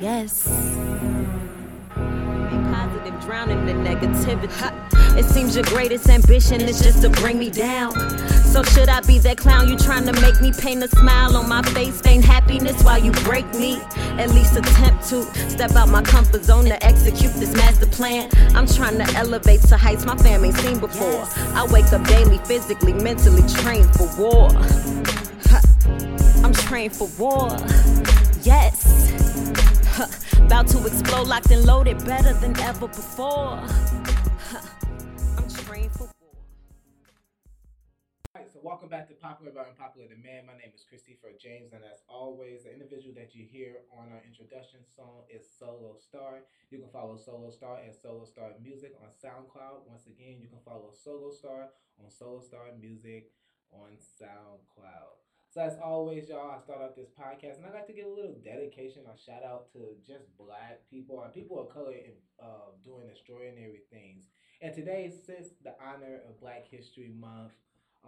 Yes. Positive, drowning in negativity. It seems your greatest ambition is just to bring me down. So should I be that clown you trying to make me paint a smile on my face, feign happiness while you break me? At least attempt to step out my comfort zone to execute this master plan. I'm trying to elevate to heights my family ain't seen before. I wake up daily, physically, mentally trained for war. I'm trained for war. Yes. About to explode, locked and loaded, better than ever before. I'm trained for war. Alright, so welcome back to Popular about Unpopular Demand. My name is Christopher James, and as always, the individual that you hear on our introduction song is Solo Star. You can follow Solo Star at Solo Star Music on SoundCloud. Once again, you can follow Solo Star on Solo Star Music on SoundCloud. So as always, y'all, I start off this podcast, and I like to give a little dedication or shout out to just black people and people of color in, uh, doing extraordinary things. And today, since the honor of Black History Month,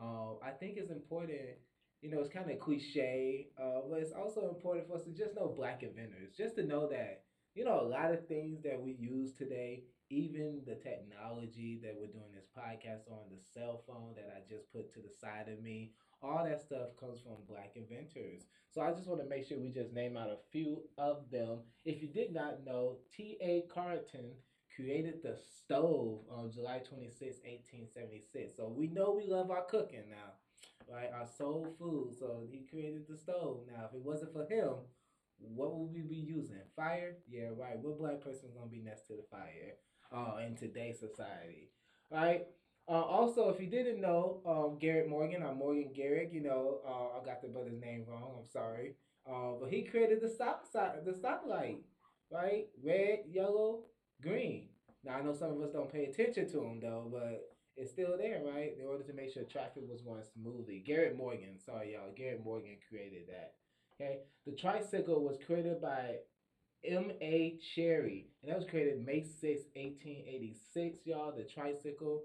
uh, I think it's important. You know, it's kind of cliche, uh, but it's also important for us to just know black inventors, just to know that you know a lot of things that we use today, even the technology that we're doing this podcast on, the cell phone that I just put to the side of me, all that stuff comes from black inventors. So I just want to make sure we just name out a few of them. If you did not know, T.A. Carton created the stove on July 26, 1876. So we know we love our cooking now, right? Our soul food. So he created the stove. Now, if it wasn't for him, what would we be using? Fire? Yeah, right. What black person going to be next to the fire uh, in today's society, right? Uh, also, if you didn't know, um, Garrett Morgan, I'm Morgan Garrett. You know, uh, I got the brother's name wrong. I'm sorry. Uh, but he created the stop sign, the stoplight, right? Red, yellow, green. Now I know some of us don't pay attention to them though, but it's still there, right? In order to make sure traffic was going smoothly. Garrett Morgan, sorry y'all, Garrett Morgan created that. Okay, the tricycle was created by M. A. Cherry, and that was created May 6, 1886. Y'all, the tricycle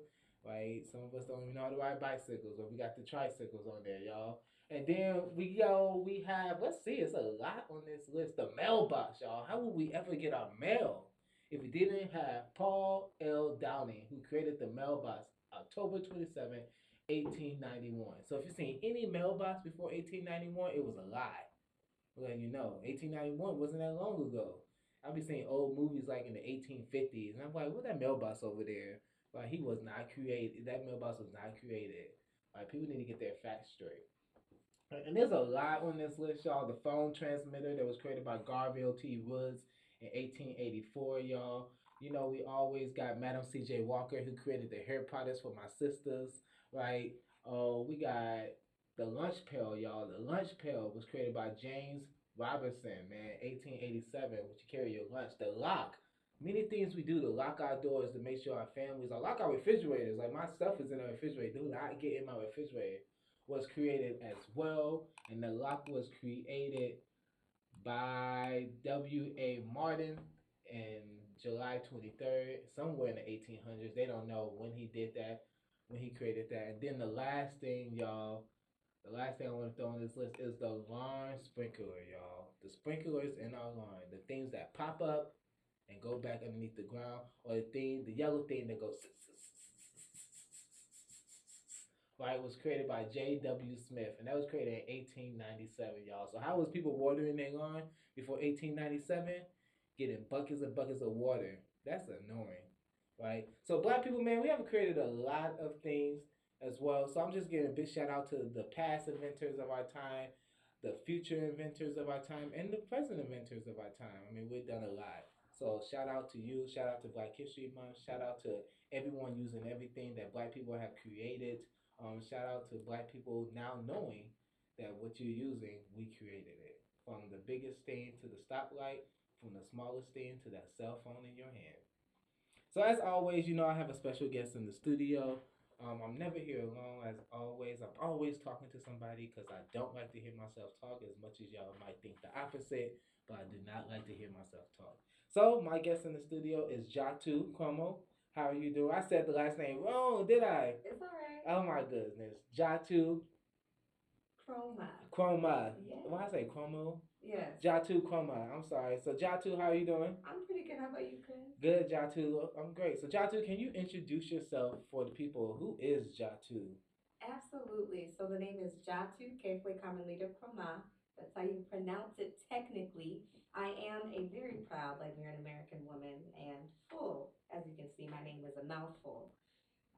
right? Some of us don't even know how to ride bicycles, but we got the tricycles on there, y'all. And then we go, we have, let's see, it's a lot on this list. The mailbox, y'all. How would we ever get our mail if we didn't have Paul L. Downing, who created the mailbox October 27, 1891. So if you've seen any mailbox before 1891, it was a lie. Well, you know, 1891 wasn't that long ago. I'll be seeing old movies like in the 1850s, and I'm like, what that mailbox over there? Like he was not created. That mailbox was not created. Like people need to get their facts straight. And there's a lot on this list, y'all. The phone transmitter that was created by Garfield T. Woods in 1884, y'all. You know, we always got Madam C.J. Walker who created the hair products for my sisters, right? Oh, we got the lunch pail, y'all. The lunch pail was created by James Robinson, man, 1887, which you carry your lunch. The lock many things we do to lock our doors to make sure our families are lock our refrigerators. Like my stuff is in a refrigerator. Do not get in my refrigerator. Was created as well, and the lock was created by W. A. Martin in July 23rd, somewhere in the 1800s. They don't know when he did that, when he created that. And then the last thing, y'all, the last thing I want to throw on this list is the lawn sprinkler, y'all. The sprinklers in our lawn, the things that pop up and go back underneath the ground, or the thing, the yellow thing that goes right was created by J.W. Smith, and that was created in 1897, y'all. So how was people watering their lawn before 1897? Getting buckets and buckets of water. That's annoying, right? So black people, man, we have created a lot of things as well. So I'm just giving a big shout out to the past inventors of our time, the future inventors of our time, and the present inventors of our time. I mean, we've done a lot. So shout out to you. Shout out to Black History Month. Shout out to everyone using everything that Black people have created. Um, shout out to Black people now knowing that what you're using, we created it. From the biggest thing to the stoplight, from the smallest thing to that cell phone in your hand. So as always, you know I have a special guest in the studio. Um, I'm never here alone, as always. I'm always talking to somebody because I don't like to hear myself talk as much as y'all might think the opposite, but I do not like to hear myself talk. So my guest in the studio is Jatu Cuomo. How are you doing? I said the last name wrong, did I? It's all right. Oh my goodness. Jatu Chroma. Chroma. Yes. Why I say Chromo? Yes. Jatu Chroma. I'm sorry. So Jatu, how are you doing? I'm pretty good. How about you, Chris? Good, Jatu. I'm great. So Jatu, can you introduce yourself for the people? Who is Jatu? Absolutely. So the name is Jatu Kefwe Carmelita Krama. That's how you pronounce it technically. I am a very proud Liberian American woman and full, as you can see, my name is a mouthful.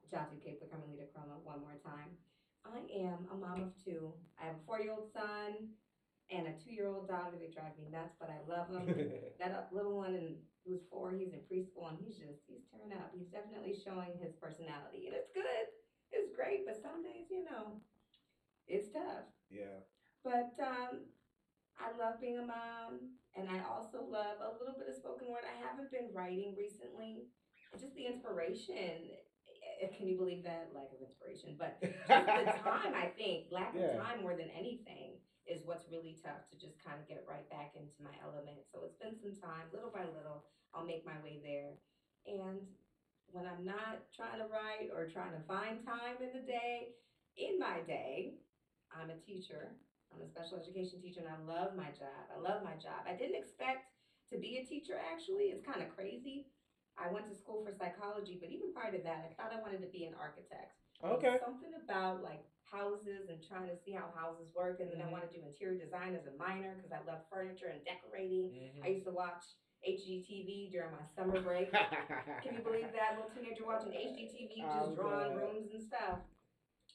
Jatu Kefwe Carmelita Krama, one more time. I am a mom of two. I have a four year old son and a two year old daughter. They drive me nuts, but I love them. that little one and who's four, he's in preschool and he's just he's tearing up. He's definitely showing his personality, and it's good. It's great, but some days, you know, it's tough. yeah. But um, I love being a mom, and I also love a little bit of spoken word. I haven't been writing recently. Just the inspiration. Can you believe that lack of inspiration? But just the time, I think lack of time more than anything is what's really tough to just kind of get it right back into my element. So it's been some time, little by little, I'll make my way there. And when I'm not trying to write or trying to find time in the day, in my day, I'm a teacher. I'm a special education teacher and I love my job. I love my job. I didn't expect to be a teacher actually. It's kind of crazy. I went to school for psychology, but even prior to that, I thought I wanted to be an architect. Okay. Something about like houses and trying to see how houses work. And then I Mhm. wanted to do interior design as a minor because I love furniture and decorating. Mm-hmm. I used to watch HGTV during my summer break. Can you believe that? Little teenager watching HGTV, Oh, just drawing God. rooms and stuff.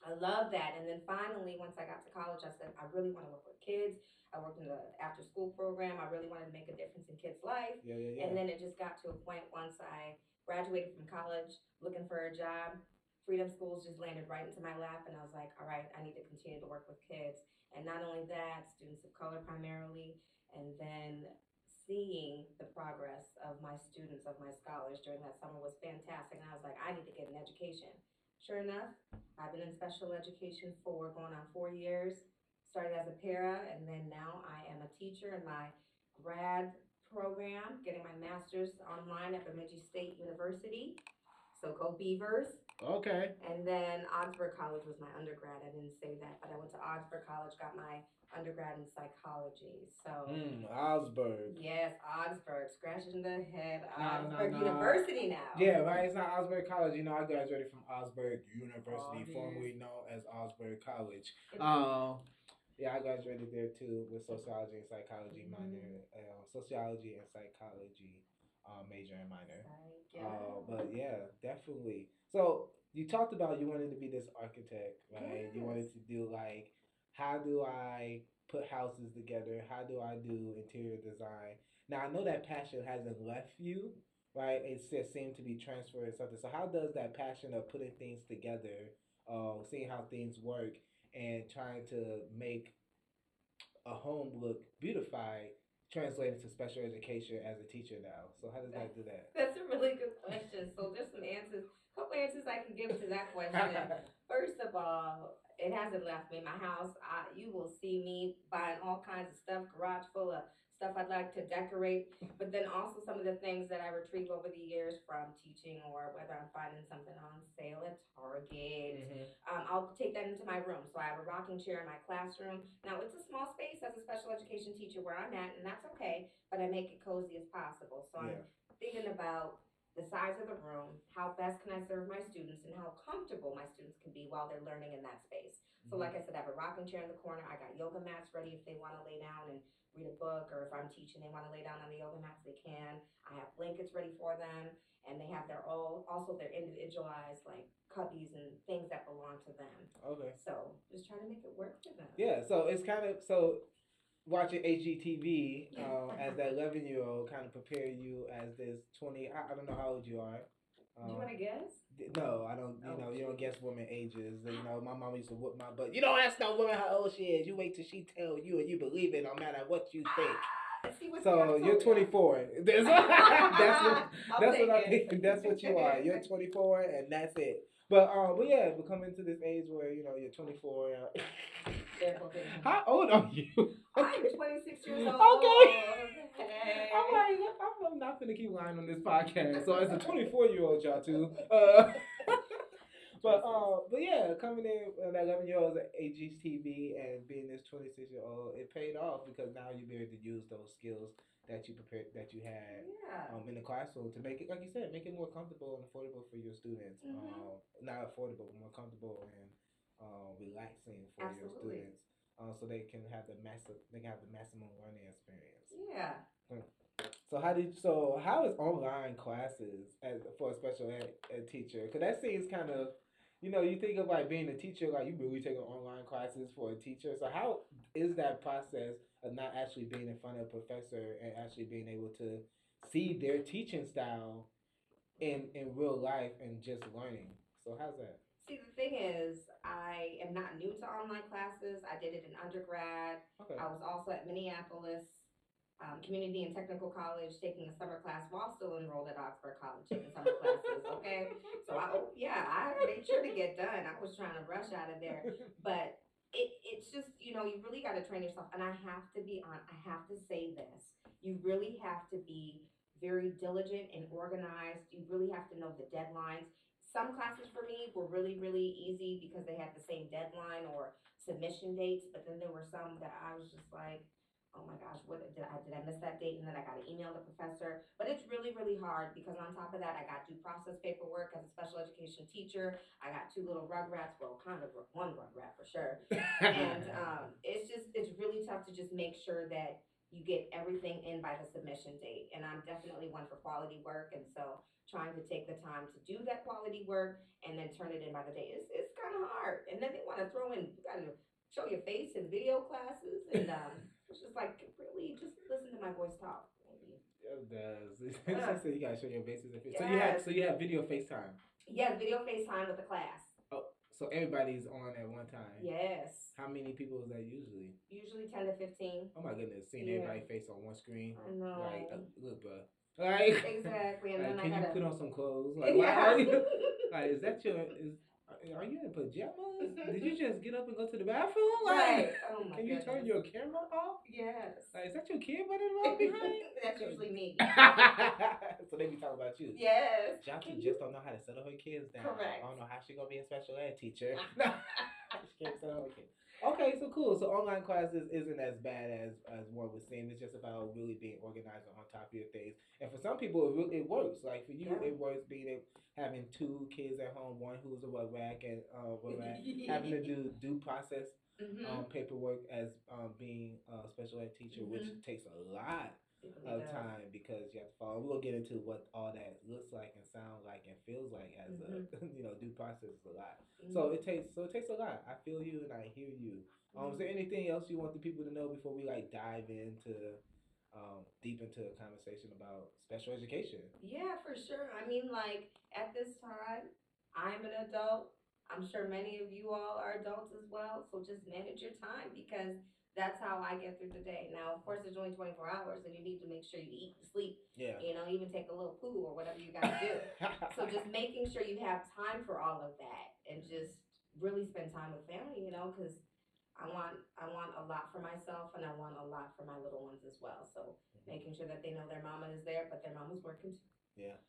I love that. And then finally, once I got to college, I said, I really want to work with kids. I worked in the after school program. I really wanted to make a difference in kids' life. Yeah, yeah, yeah. And then it just got to a point once I graduated from college, looking for a job. Freedom Schools just landed right into my lap, and I was like, all right, I need to continue to work with kids. And not only that, students of color primarily, and then seeing the progress of my students, of my scholars during that summer was fantastic. And I was like, I need to get an education. Sure enough, I've been in special education for going on four years. Started as a para, and then now I am a teacher in my grad program, getting my master's online at Bemidji State University. So go Beavers. okay. And then Augsburg College was my undergrad. I didn't say that, but I went to Augsburg College, got my undergrad in psychology. So Mm, Augsburg. yes, Augsburg, scratching the head. No, no, Augsburg no. University now. Yeah, right. It's not Augsburg College. You know, I graduated from Augsburg University, Oh, formerly known as Augsburg College. Um, yeah, I graduated there too with sociology and psychology Mhm. minor, uh, sociology and psychology uh, major and minor. Uh, but yeah, definitely. So you talked about you wanted to be this architect, right? You wanted to do like, how do I put houses together? How do I do interior design? Now I know that passion hasn't left you, right? It just seemed to be transferred something. So how does that passion of putting things together, uh, seeing how things work, and trying to make a home look beautified translate to special education as a teacher now? So how does that do that? That's a really good question. So there's some answers, couple answers I can give to that question. First of all, it hasn't left me. My house, I, you will see me buying all kinds of stuff, garage full of stuff I'd like to decorate, but then also some of the things that I retrieve over the years from teaching or whether I'm finding something on sale at Target. Mhm. Um, I'll take that into my room. So I have a rocking chair in my classroom. Now it's a small space as a special education teacher where I'm at, and that's okay, but I make it cozy as possible. So I'm thinking about the size of the room, how best can I serve my students, and how comfortable my students can be while they're learning in that space. So, like I said, I have a rocking chair in the corner. I got yoga mats ready if they want to lay down and read a book, or if I'm teaching, they want to lay down on the yoga mats, they can. I have blankets ready for them, and they have their all also their individualized like cubbies and things that belong to them. Okay. So, just trying to make it work for them. Yeah, so it's kind of so watching HGTV um, as that eleven year old kind of prepare you as this twenty. I, I don't know how old you are. Do Um, you want to guess? No, I don't. You Oh, know, you don't guess women ages. You know, my mom used to whoop my butt. You don't ask no woman how old she is. You wait till she tell you, and you believe it, no matter what you think. What So you're 24. That's, that's what, that's what I think. That's what you are. You're 24, and that's it. But um, but yeah, we're coming to this age where you know you're 24. uh, How old are you? I'm 26 years old. Okay. Hey. I'm like, I'm, not gonna keep lying on this podcast. So as a 24 year old, y'all too. Uh, but uh, but yeah, coming in at 11 year olds at HGTV and being this 26 year old, it paid off because now you'll be able to use those skills that you prepared that you had Yeah. um, in the classroom to make it, like you said, make it more comfortable and affordable for your students. Mhm. Um, not affordable, but more comfortable and uh, relaxing for your students, uh, so they can have the massive, they can have the maximum learning experience. Yeah. So how did so how is online classes as for a special ed, ed teacher? Because that seems kind of, you know, you think of like being a teacher, like you really taking online classes for a teacher. So how is that process of not actually being in front of a professor and actually being able to see their teaching style in in real life and just learning? So how's that? See, the thing is, I am not new to online classes. I did it in undergrad. Okay. I was also at Minneapolis um, Community and Technical College taking a summer class while still enrolled at Augsburg College taking summer classes. Okay, so I, oh, yeah, I made sure to get done. I was trying to rush out of there, but it, it's just you know you really got to train yourself. And I have to be on. I have to say this. You really have to be very diligent and organized. You really have to know the deadlines. Some classes for me were really really easy because they had the same deadline or submission dates, but then there were some that I was just like oh my gosh, what did I did I miss that date? And then I got to email the professor. But it's really, really hard because on top of that, I got due process paperwork as a special education teacher. I got two little rugrats, well, kind of one rugrat for sure. And um, it's just it's really tough to just make sure that you get everything in by the submission date. And I'm definitely one for quality work, and so trying to take the time to do that quality work and then turn it in by the date is it's kind of hard. And then they want to throw in, got to show your face in video classes and. Um, it's just like really just listen to my voice talk. Maybe. It does. Yeah. so you gotta show your faces. and So you have Yes. so you have video FaceTime. Yeah, video FaceTime with the class. Oh, so everybody's on at one time. Yes. How many people is that usually? Usually ten to fifteen. Oh my goodness, seeing Yeah. everybody face on one screen. I know. Like, uh, look, bro. Like, Exactly. And like, then can I you put on some clothes? Like, yeah. why? like, is that your? Is are you in pajamas? Did you just get up and go to the bathroom? right. Like, Oh my can you goodness. turn your camera off? Yes. Like, is that your kid running around behind? That's usually me. so they be talking about you. Yes. Jackie just don't know how to settle her kids down. Correct. I don't know how she gonna be a special ed teacher. she can't settle her kids. Okay, so cool. So online classes isn't as bad as as one was saying. It's just about really being organized and on top of your things. And for some people, it really, it works. Like for you, Yeah. it works being having two kids at home, one who's a wet rack and uh, rack, having to do due process Mhm. um, paperwork as um, being a special ed teacher, which Mhm. takes a lot of time because you have to follow. We'll get into what all that looks like and sounds like and feels like as a you know due process is a lot. So Mhm. it takes so it takes a lot. I feel you and I hear you. Um, Mm-hmm. is there anything else you want the people to know before we like dive into um, deep into a conversation about special education? Yeah, for sure. I mean, like, at this time, I'm an adult. I'm sure many of you all are adults as well. So just manage your time because that's how I get through the day. Now, of course, there's only 24 hours and you need to make sure you eat, sleep, Yeah. you know, even take a little poo or whatever you got to do. so just making sure you have time for all of that and just really spend time with family, you know, because I want I want a lot for myself and I want a lot for my little ones as well. So mm-hmm. making sure that they know their mama is there, but their mama's working too. Yeah.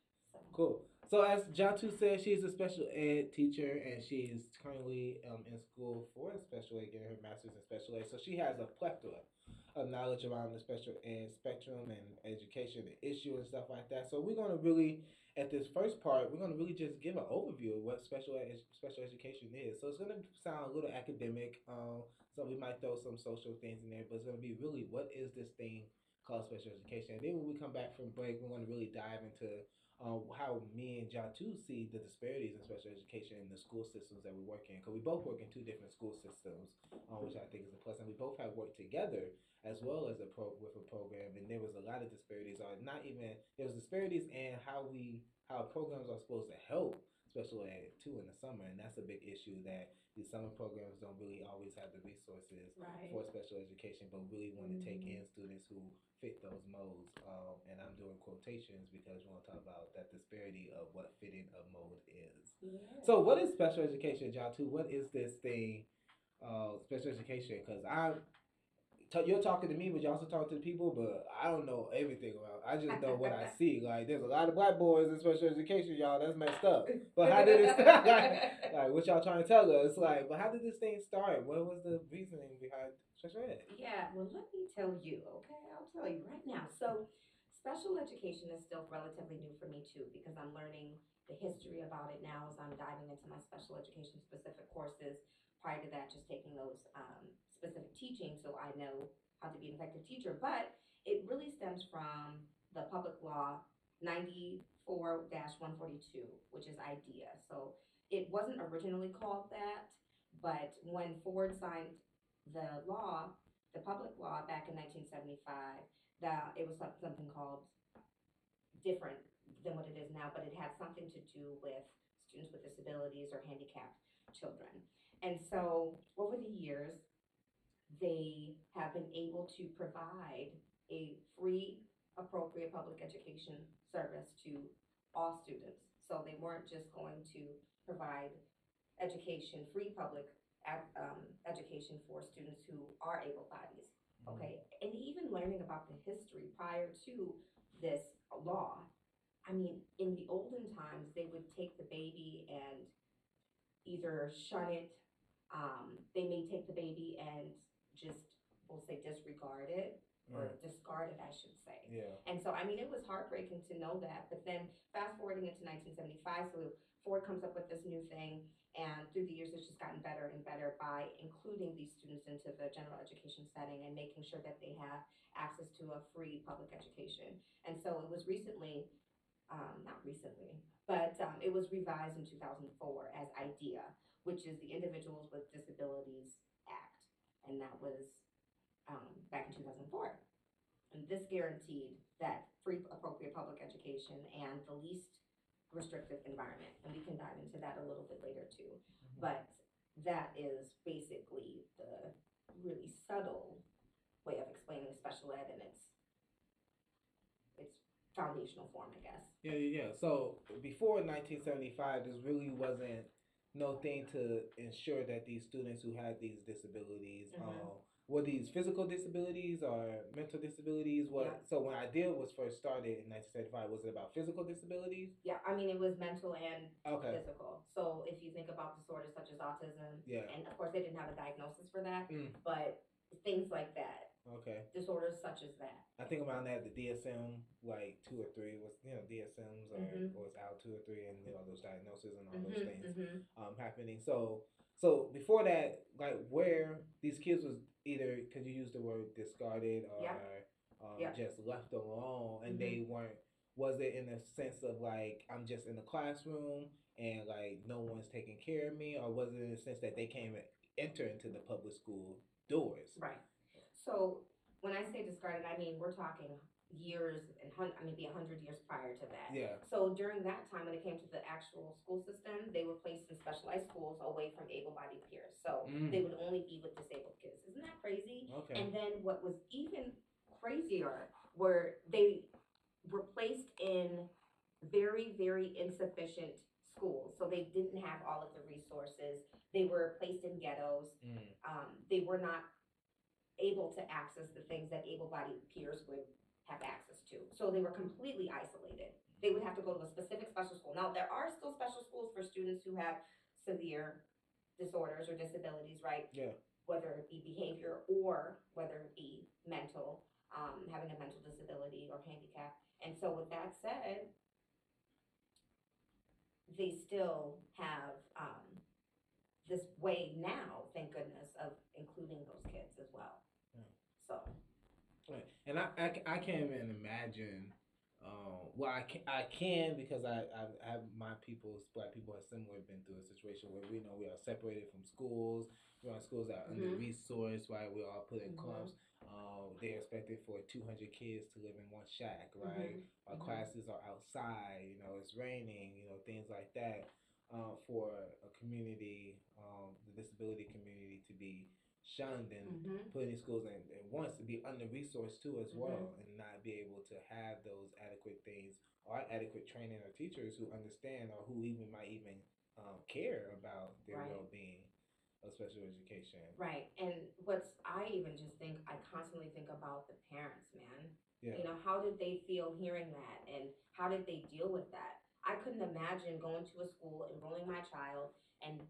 Cool. So as Jatu said, she's a special ed teacher and she's currently um, in school for special ed, getting her master's in special ed. So she has a plethora of knowledge around the special ed spectrum and education and issue and stuff like that. So we're gonna really, at this first part, we're gonna really just give an overview of what special ed, special education is. So it's gonna sound a little academic. Um, so we might throw some social things in there, but it's gonna be really what is this thing called special education. And then when we come back from break, we're gonna really dive into um, how me and Jatu see the disparities in special education in the school systems that we work in. Because we both work in two different school systems, um, which I think is a plus. And we both have worked together as well as a pro with a program. And there was a lot of disparities, or not even there was disparities in how we how programs are supposed to help special ed too in the summer, and that's a big issue that these summer programs don't really always have the resources Right. for special education, but really want to take Mhm. in students who fit those modes. Um, and I'm doing quotations because we want to talk about that disparity of what fitting a mode is. Yeah. So, what is special education, Jatu? What is this thing, uh, special education? Because I, you're talking to me, but you also talk to the people. But I don't know everything about. I just know what I see. Like there's a lot of black boys in special education, y'all. That's messed up. But how did it start? like, like what y'all trying to tell us? Like, but how did this thing start? What was the reasoning behind special ed? Yeah, well, let me tell you, okay? I'll tell you right now. So, special education is still relatively new for me too because I'm learning the history about it now as I'm diving into my special education specific courses. Prior to that, just taking those um, specific teaching so I know how to be an effective teacher. But it really stems from the public law 94 142, which is IDEA. So, it wasn't originally called that, but when Ford signed the law, the public law back in 1975, that it was something called different than what it is now, but it had something to do with students with disabilities or handicapped children. And so over the years, they have been able to provide a free, appropriate public education service to all students. So they weren't just going to provide education, free public ed- um, education for students who are able bodies. Okay, and even learning about the history prior to this law. I mean, in the olden times, they would take the baby and either shun it. Um, they may take the baby and just, we'll say, disregard it or discard it, I should say. Yeah. And so, I mean, it was heartbreaking to know that. But then, fast forwarding into 1975, so Ford comes up with this new thing, and through the years, it's just gotten better and better by including these students into the general education setting and making sure that they have access to a free public education. And so, it was recently, um, not recently, but um, it was revised in 2004 as IDEA, which is the Individuals with Disabilities and that was um, back in 2004. And this guaranteed that free, appropriate public education and the least restrictive environment. And we can dive into that a little bit later too. But that is basically the really subtle way of explaining special ed in its its foundational form, I guess. Yeah, yeah, yeah. So before 1975, this really wasn't no thing to ensure that these students who had these disabilities, Mhm. um, were these physical disabilities or mental disabilities? What? Yeah. So when IDEA was first started in 1975, was it about physical disabilities? Yeah, I mean it was mental and Okay. physical. So if you think about disorders such as autism, Yeah. and of course they didn't have a diagnosis for that, Mm. but things like that, Okay. disorders such as that. I think around that the DSM like two or three was you know DSMs or Mhm. was out two or three and you know those diagnoses and all Mhm, those things. mhm. um, happening. So, so before that, like where these kids was either because you use the word discarded or um, just left alone, and they weren't. Was it in a sense of like I'm just in the classroom and like no one's taking care of me, or was it in a sense that they came and enter into the public school doors? Right. So when I say discarded, I mean we're talking years and hun- I mean, maybe a hundred years prior to that. Yeah. So during that time, when it came to the actual school system, they were placed in specialized schools away from able-bodied peers. So Mm. they would only be with disabled kids. Isn't that crazy? Okay. And then what was even crazier were they were placed in very, very insufficient schools. So they didn't have all of the resources. They were placed in ghettos. Mm. Um, they were not able to access the things that able-bodied peers would have access to. So they were completely isolated. They would have to go to a specific special school. Now there are still special schools for students who have severe disorders or disabilities, right? Yeah. whether it be behavior or whether it be mental, um, having a mental disability or handicap. And so with that said, they still have, um, this way now, thank goodness, of including those kids as well. So, Right. And I, I, I can't even imagine. Um, well, I can, I can because I, I, I have my people, black people, have similar been through a situation where we know we are separated from schools. We're schools that are under Mhm. resourced, right? We're all put in Mhm. clumps. Um, they're expected for 200 kids to live in one shack, right? mhm, Our mhm. classes are outside, you know, it's raining, you know, things like that. Uh, for a community, um, the disability community to be shunned and Mhm. put in schools and, and wants to be under resourced too as Mhm. well and not be able to have those adequate things or adequate training or teachers who understand or who even might even um, care about their Right. well being of special education. Right. And what's I even just think I constantly constantly think about the parents, man. Yeah. You know, how did they feel hearing that and how did they deal with that? I couldn't imagine going to a school, enrolling my child, and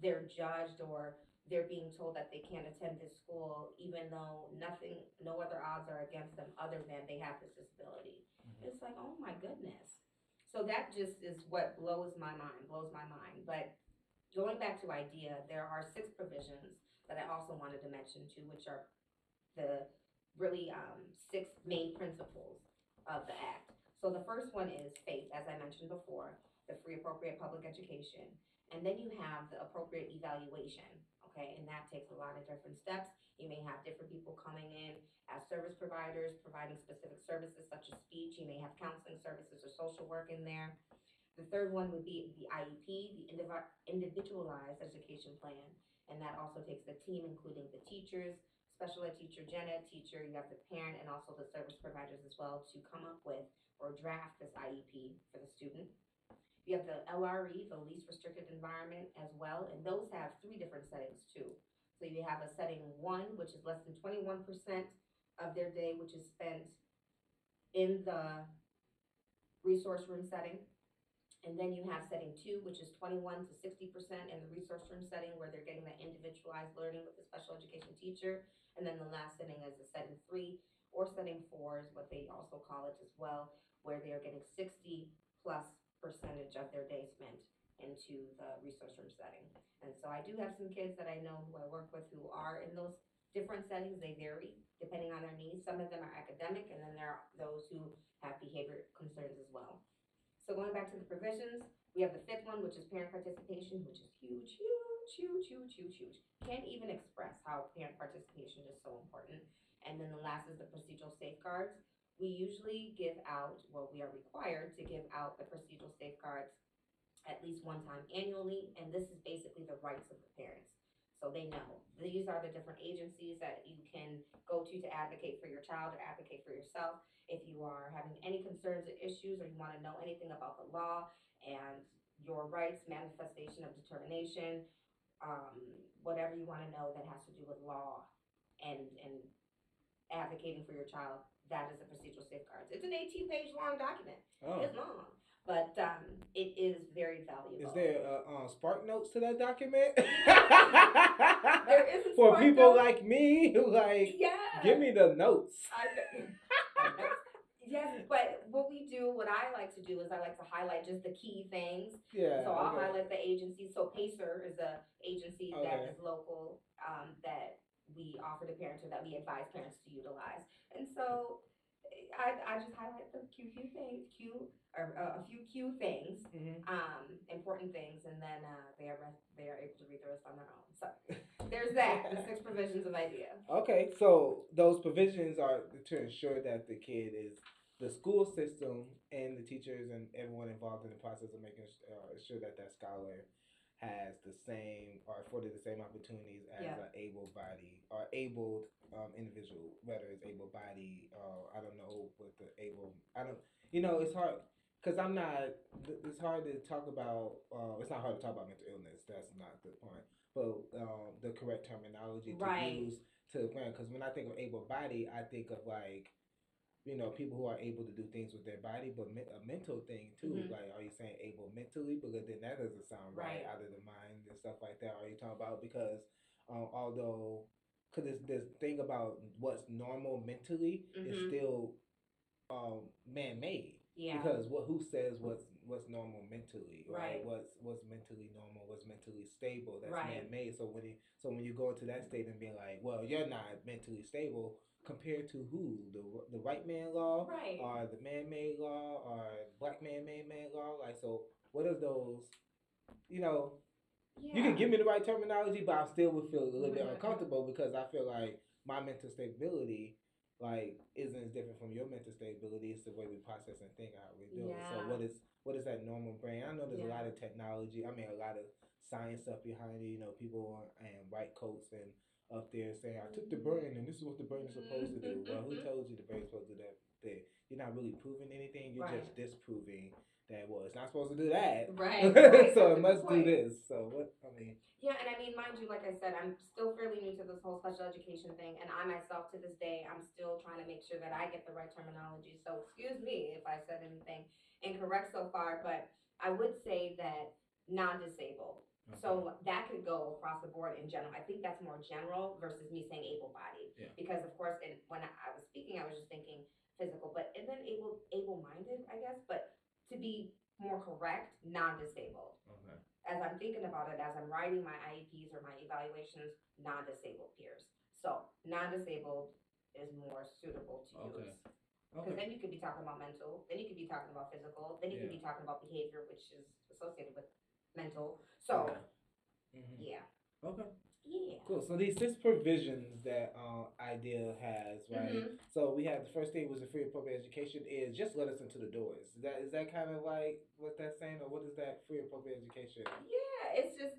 they're judged or they're being told that they can't attend this school even though nothing, no other odds are against them other than they have this disability. Mhm. It's like, oh my goodness. So that just is what blows my mind, blows my mind. But going back to IDEA, there are six provisions that I also wanted to mention too, which are the really um, six main principles of the act. So the first one is FAPE, as I mentioned before, the free appropriate public education. And then you have the appropriate evaluation, okay? And that takes a lot of different steps. You may have different people coming in as service providers, providing specific services such as speech. You may have counseling services or social work in there. The third one would be the IEP, the indivi- individualized education plan. And that also takes the team, including the teachers, special ed teacher, ed teacher, you have the parent, and also the service providers as well to come up with or draft this IEP for the student. You have the LRE, the least restricted environment as well, and those have three different settings too. So you have a setting one, which is less than twenty-one percent of their day, which is spent in the resource room setting. And then you have setting two, which is twenty-one to sixty percent in the resource room setting where they're getting that individualized learning with the special education teacher. And then the last setting is a setting three or setting four is what they also call it as well, where they are getting sixty plus percentage of their day spent into the resource room setting. And so I do have some kids that I know who I work with who are in those different settings. They vary depending on their needs. Some of them are academic, and then there are those who have behavior concerns as well. So going back to the provisions, we have the fifth one, which is parent participation, which is huge, huge, huge, huge, huge, huge. Can't even express how parent participation is so important. And then the last is the procedural safeguards. We usually give out, well, we are required to give out the procedural safeguards at least one time annually, and this is basically the rights of the parents. So they know. These are the different agencies that you can go to to advocate for your child or advocate for yourself. If you are having any concerns or issues, or you want to know anything about the law and your rights, manifestation of determination, um, whatever you want to know that has to do with law and, and advocating for your child, that is the procedural safeguards. It's an 18 page long document. Oh. It's long, but um, it is very valuable. Is there uh, uh, spark notes to that document? There isn't For Spark people like me who like, Yeah. give me the notes. Yes, but what we do, what I like to do is I like to highlight just the key things. Yeah. so I'll okay. highlight the agency. So Pacer is a agency that Okay. is local um, that we offer to parents or that we advise parents to utilize. And so I, I just highlight the few things, few or uh, a few few things, Mhm. um, important things, and then uh, they are re- they are able to read the rest on their own. So there's that. the six provisions of IDEA. Okay, so those provisions are to ensure that the kid is the school system and the teachers and everyone involved in the process of making uh, sure that that scholar has the same or afforded the same opportunities as Yeah. an able body or abled um, individual, whether it's able body or I don't know what the able. I don't. You know, it's hard because I'm not. It's hard to talk about. Uh, it's not hard to talk about mental illness. That's not the point. But um, the correct terminology to Right. use to because when I think of able body, I think of like you know people who are able to do things with their body, but me- a mental thing too. Mhm. Like, are you saying able mentally? Because then that doesn't sound right, Right. out of the mind and stuff like that. Are you talking about because um, although because this this thing about what's normal mentally is Mhm. still um, man made. Yeah. Because what who says what's what's normal mentally, right? Right. What's what's mentally normal, what's mentally stable, that's Right. man made. So when you so when you go into that state and being like, well, you're not mentally stable compared to who the the white man law, Right. or the man made law, or black man made man law. Like, so what are those? You know, yeah. you can give me the right terminology, but I still would feel a little bit uncomfortable because I feel like my mental stability like isn't as different from your mental stability. It's the way we process and think how we do it. So what is what is that normal brain? I know there's a lot of technology. I mean a lot of science stuff behind it. You know, people and white coats and up there saying I took the burden and this is what the burden is supposed to do. Well, who Mhm. told you the brain's supposed to do that thing? You're not really proving anything. You're just disproving that well, it's not supposed to do that. Right, right, so it must do this. So what? I mean, Yeah, and I mean, mind you, like I said, I'm still fairly new to this whole special education thing, and I myself to this day, I'm still trying to make sure that I get the right terminology. So excuse me if I said anything incorrect so far, but I would say that non-disabled. okay. So that could go across the board in general. I think that's more general versus me saying able-bodied. Yeah. Because of course, and when I, was speaking, I was just thinking physical, but and then able able-minded, I guess. But to be more correct, non-disabled okay. as I'm thinking about it, as I'm writing my IEPs or my evaluations, non-disabled peers. So non-disabled is more suitable to Okay. use. Because Okay. then you could be talking about mental, then you could be talking about physical, then you could be talking about behavior, which is associated with mental. So Mhm. yeah, Okay. yeah. Cool. So these six provisions that uh, IDEA has, right? Mhm. So we have the first thing was the free appropriate education is just let us into the doors. Is that is that kind of like what that's saying, or what is that free appropriate education? Yeah, it's just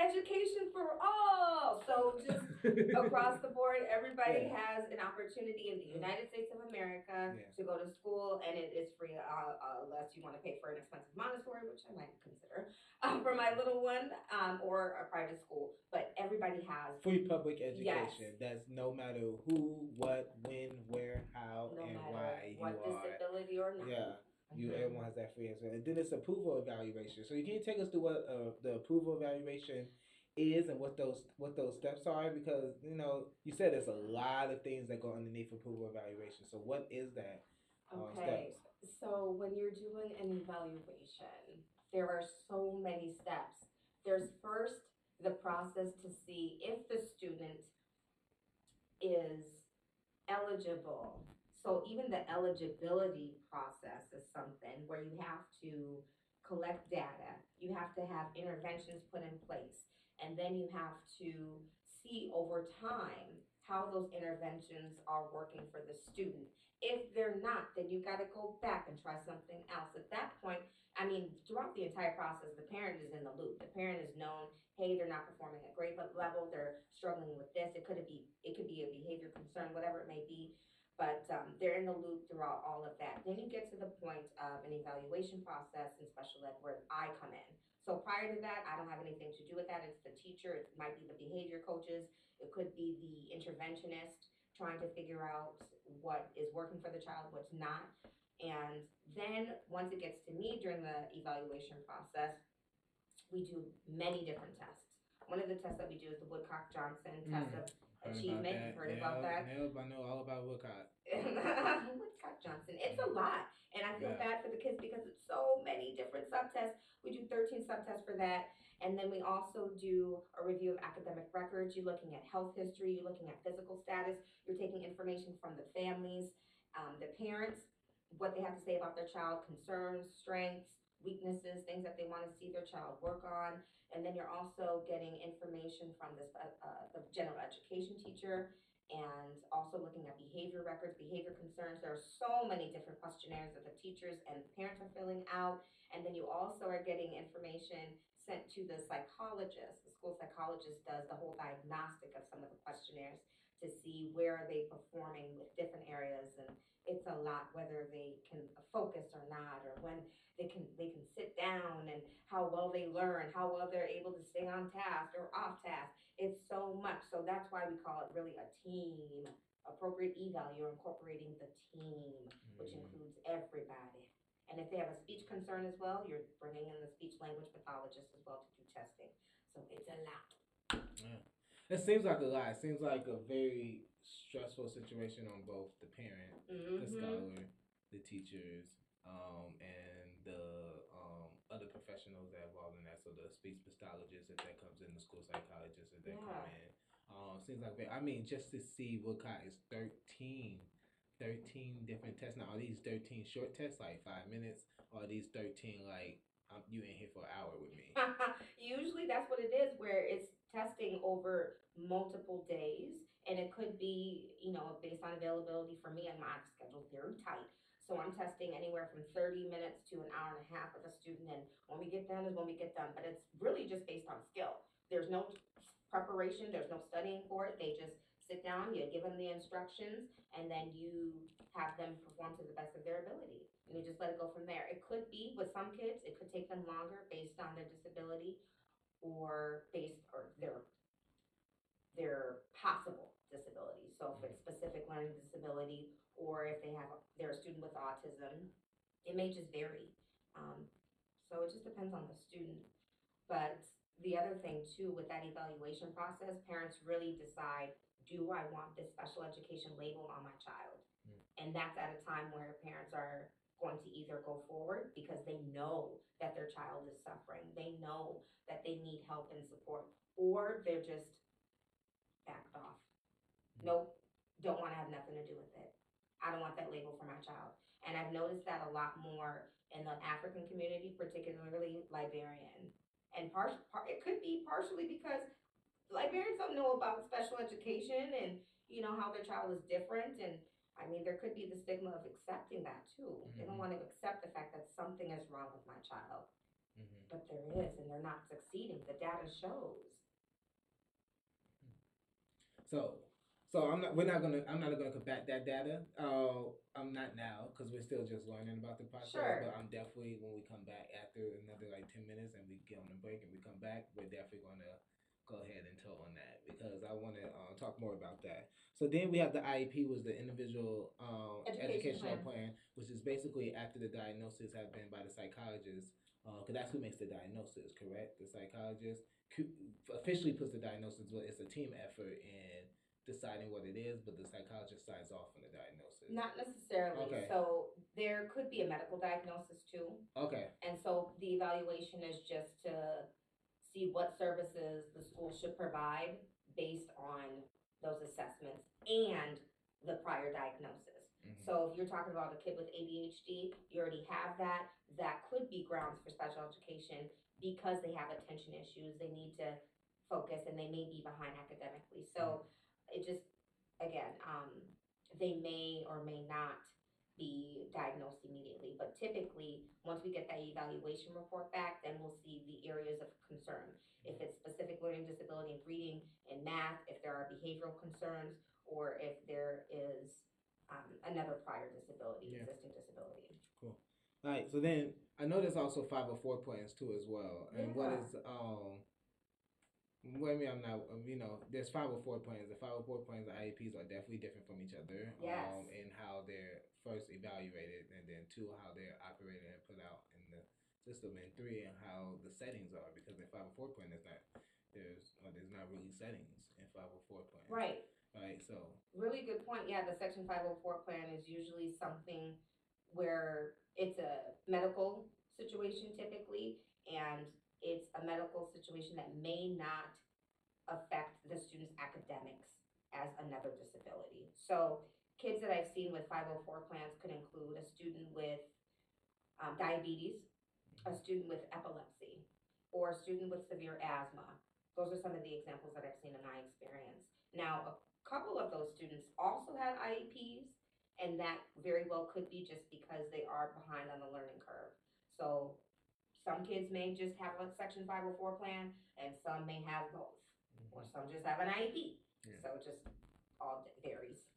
education for all. So just across the board, everybody Yeah. has an opportunity in the Mhm. United States of America Yeah. to go to school, and it is free uh, uh, unless you want to pay for an expensive Montessori, which I might consider um, for my little one, um, or a private school. But everybody has, free public education. That's no matter who, what, when, where, how, no and why what you are. disability or not. Yeah. You Mhm. everyone has that free answer, and then it's approval evaluation. So you can take us through what uh, the approval evaluation is and what those what those steps are because you know you said there's a lot of things that go underneath approval evaluation. So what is that? uh, Okay, steps? so when you're doing an evaluation, there are so many steps. There's first the process to see if the student is eligible. So even the eligibility process is something where you have to collect data, you have to have interventions put in place, and then you have to see over time how those interventions are working for the student. If they're not, then you got to go back and try something else. At that point, I mean, throughout the entire process, the parent is in the loop. The parent is known, hey, they're not performing at grade level. They're struggling with this. It could be, it could be a behavior concern, whatever it may be. But um, they're in the loop throughout all of that. Then you get to the point of an evaluation process in special ed where I come in. So prior to that, I don't have anything to do with that. It's the teacher. It might be the behavior coaches. It could be the interventionist trying to figure out what is working for the child, what's not. And then once it gets to me during the evaluation process, we do many different tests. One of the tests that we do is the Woodcock Johnson test Mm. of achievement. You've heard about that? Nailed, I know all about Woodcock. Woodcock Johnson. It's a lot. And I feel Yeah. bad for the kids because it's so many different subtests. We do 13 subtests for that. And then we also do a review of academic records. You're looking at health history, you're looking at physical status, you're taking information from the families, um, the parents, what they have to say about their child, concerns, strengths, weaknesses, things that they want to see their child work on. And then you're also getting information from the, spe- uh, the general education teacher and also looking at behavior records, behavior concerns. There are so many different questionnaires that the teachers and parents are filling out. And then you also are getting information sent to the psychologist. The school psychologist does the whole diagnostic of some of the questionnaires to see where they are they performing with different areas and it's a lot whether they can focus or not or when they can they can sit down and how well they learn how well they're able to stay on task or off task. It's so much. So that's why we call it really a team appropriate eval you're incorporating the team which Mm. includes everybody. And if they have a speech concern as well you're bringing in the speech language pathologist as well to do testing. So it's a lot. Yeah. It seems like a lot. It seems like a very stressful situation on both the parent, the Mhm. scholar, the teachers, um, and the um, other professionals that are involved in that. So the speech pathologist, if that comes in, the school psychologist, if that come in. Um, seems like, I mean, just to see Woodcock is 13, 13 different tests. Now, are these 13 short tests, like five minutes, or are these 13 like, um, you in here for an hour with me? Usually that's what it is, where it's testing over multiple days. And it could be, you know, based on availability for me and my schedule's very tight. So I'm testing anywhere from 30 minutes to an hour and a half with a student. And when we get done is when we get done. But it's really just based on skill. There's no preparation, there's no studying for it. They just sit down, you give them the instructions, and then you have them perform to the best of their ability. And you just let it go from there. It could be, with some kids, it could take them longer based on their disability or based, or their, their possible disability. So if it's specific learning disability, or if they have, they're a student with autism, it may just vary. Um, so it just depends on the student. But the other thing too, with that evaluation process, parents really decide, do I want this special education label on my child? Mm. And that's at a time where parents are going to either go forward because they know that their child is suffering, they know that they need help and support, or they're just backed off. Mm. Nope, don't wanna have nothing to do with it. I don't want that label for my child. And I've noticed that a lot more in the African community, particularly Liberian. And part, part it could be partially because Liberians don't know about special education and you know how their child is different and I mean there could be the stigma of accepting that too. They don't Mhm. want to accept the fact that something is wrong with my child, Mhm. but there is and they're not succeeding. The data shows. So, so I'm not. We're not gonna. I'm not gonna combat that data. Uh, I'm not now because we're still just learning about the process. Sure. But I'm definitely when we come back after another like ten minutes and we get on the break and we come back, we're definitely gonna go ahead and toe on that because I want to uh, talk more about that. So then we have the IEP, was the individual um, Education educational plan. which is basically after the diagnosis have been by the psychologist. Because that's who makes the diagnosis, correct? The psychologist officially puts the diagnosis, but it's a team effort in deciding what it is, but the psychologist signs off on the diagnosis. Not necessarily. Okay. So there could be a medical diagnosis too. Okay. And so the evaluation is just to see what services the school should provide based on those assessments and the prior diagnosis. Mhm. So if you're talking about a kid with ADHD, you already have that. That could be grounds for special education because they have attention issues. They need to focus and they may be behind academically. So it just, again, um, they may or may not be diagnosed immediately. But typically, once we get that evaluation report back, then we'll see the areas of concern. If it's specific learning disability in reading and math, if there are behavioral concerns, or if there is um, another prior disability, Yeah. existing disability. Cool. All right. So then I know there's also 504 plans too as well. And what Yeah. is um. Well, I mean, I'm not. um, You know, there's 504 plans. The 504 plans the IEPs are definitely different from each other. Yes. Um, in how they're first evaluated, and then two, how they're operated and put out in the system, and three, and how the settings are. Because in 504 plan, there's not there's uh, there's not really settings in 504 plan. Right. Right. So. Really good point. Yeah, the Section 504 plan is usually something where it's a medical situation typically, and it's a medical situation that may not affect the student's academics as another disability. So, kids that I've seen with 504 plans could include a student with um, diabetes, a student with epilepsy, or a student with severe asthma. Those are some of the examples that I've seen in my experience. Now, a couple of those students also had IEPs, and that very well could be just because they are behind on the learning curve. So some kids may just have a section five oh four plan, and some may have both, or some just have an IEP. Yeah. So it just all varies.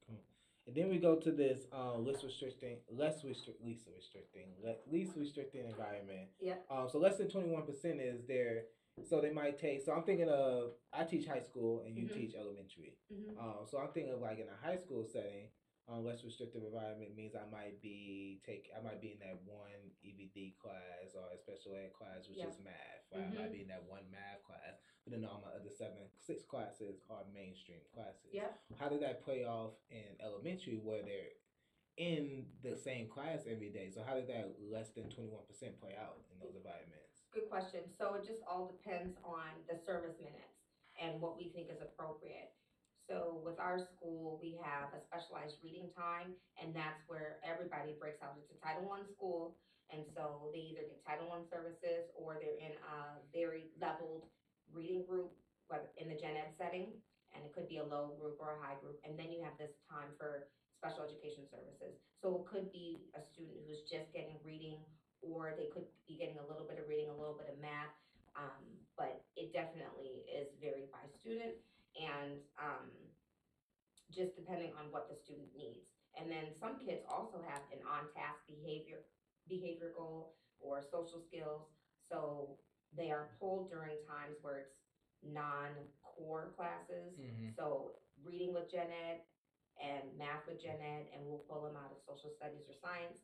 And then we go to this uh, less restricting, less restrict, least restricting, least restricting environment. Yep. Um, so less than twenty one percent is there. So they might take. So I'm thinking of I teach high school and you Mhm. teach elementary. Mhm. Um, so I'm thinking of like in a high school setting, um, less restrictive environment means I might be take I might be in that one EBD class or a special ed class, which Yeah. is math. Right? I might be in that one math class, then all my other seven six classes are mainstream classes. Yeah. How did that play off in elementary where they're in the same class every day? So how did that less than twenty one percent play out in those environments? Good question. So it just all depends on the service minutes and what we think is appropriate. So with our school, we have a specialized reading time, and that's where everybody breaks out. It's a Title I school, and so they either get Title I services or they're in a very leveled reading group, in the gen ed setting, and it could be a low group or a high group. And then you have this time for special education services. So it could be a student who's just getting reading or they could be getting a little bit of reading, a little bit of math. Um, but it definitely is varied by student. And um, just depending on what the student needs. And then some kids also have an on-task behavior, behavior goal or social skills. So they are pulled during times where it's non-core classes. Mhm. So reading with Gen Ed and math with Gen Ed, and we'll pull them out of social studies or science,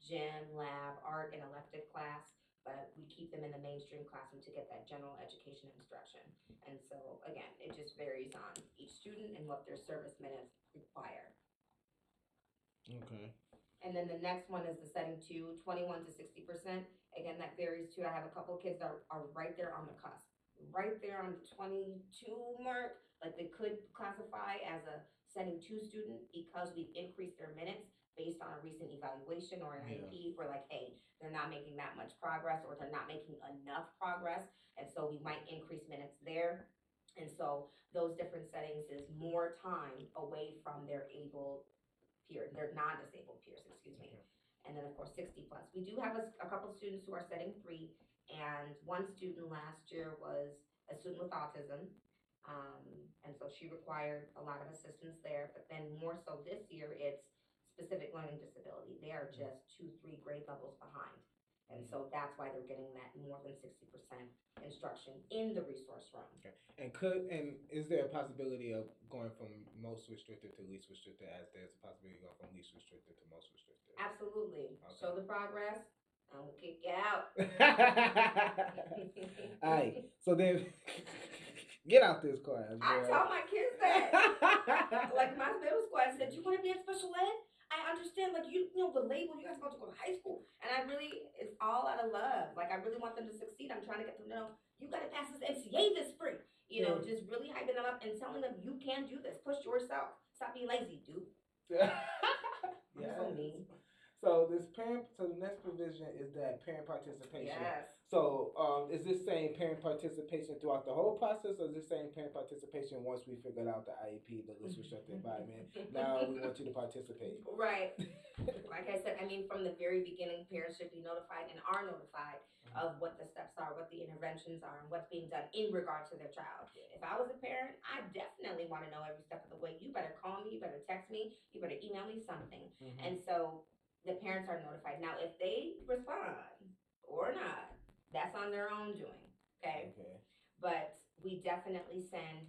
gym, lab, art, and elective class. But we keep them in the mainstream classroom to get that general education instruction. And so again, it just varies on each student and what their service minutes require. Okay. And then the next one is the setting two, 21 to sixty percent. Again, that varies too. I have a couple kids that are, are right there on the cusp, right there on the twenty-two mark. Like they could classify as a setting two student because we've increased their minutes based on a recent evaluation or an Yeah. IEP. We're like, hey, they're not making that much progress or they're not making enough progress. And so we might increase minutes there. And so those different settings is more time away from their able peer, their non-disabled peers, excuse me. And then of course sixty plus. We do have a, s- a couple students who are setting three, and one student last year was a student with autism. Um, and so she required a lot of assistance there, but then more so this year, it's specific learning disability. They are just two, three grade levels behind. And so that's why they're getting that more than sixty percent instruction in the resource room. Okay. And could and is there a possibility of going from most restricted to least restricted as there's a possibility of going from least restricted to most restricted? Absolutely. Okay. Show the progress, and we'll kick you out. Alright, so then get out this class. I boy. tell my kids that. like my middle school, I said, "You want to be in special ed? I understand. Like you, you know, the label. You guys about to go to high school, and I really, it's all out of love. Like I really want them to succeed. I'm trying to get them to know you got to pass this MCA this spring. You know, just really hyping them up and telling them you can do this. Push yourself. Stop being lazy, dude. I'm so mean. So this parent, so the next provision is that parent participation. Yes. So, um, is this saying parent participation throughout the whole process, or is this saying parent participation once we figured out the IEP, the least restricted environment? Now we want you to participate. Right. Like I said, I mean, from the very beginning, parents should be notified and are notified of what the steps are, what the interventions are, and what's being done in regard to their child. If I was a parent, I definitely want to know every step of the way. You better call me, you better text me, you better email me something. Mhm. And so the parents are notified. Now, if they respond or not, that's on their own doing. Okay. Okay. But we definitely send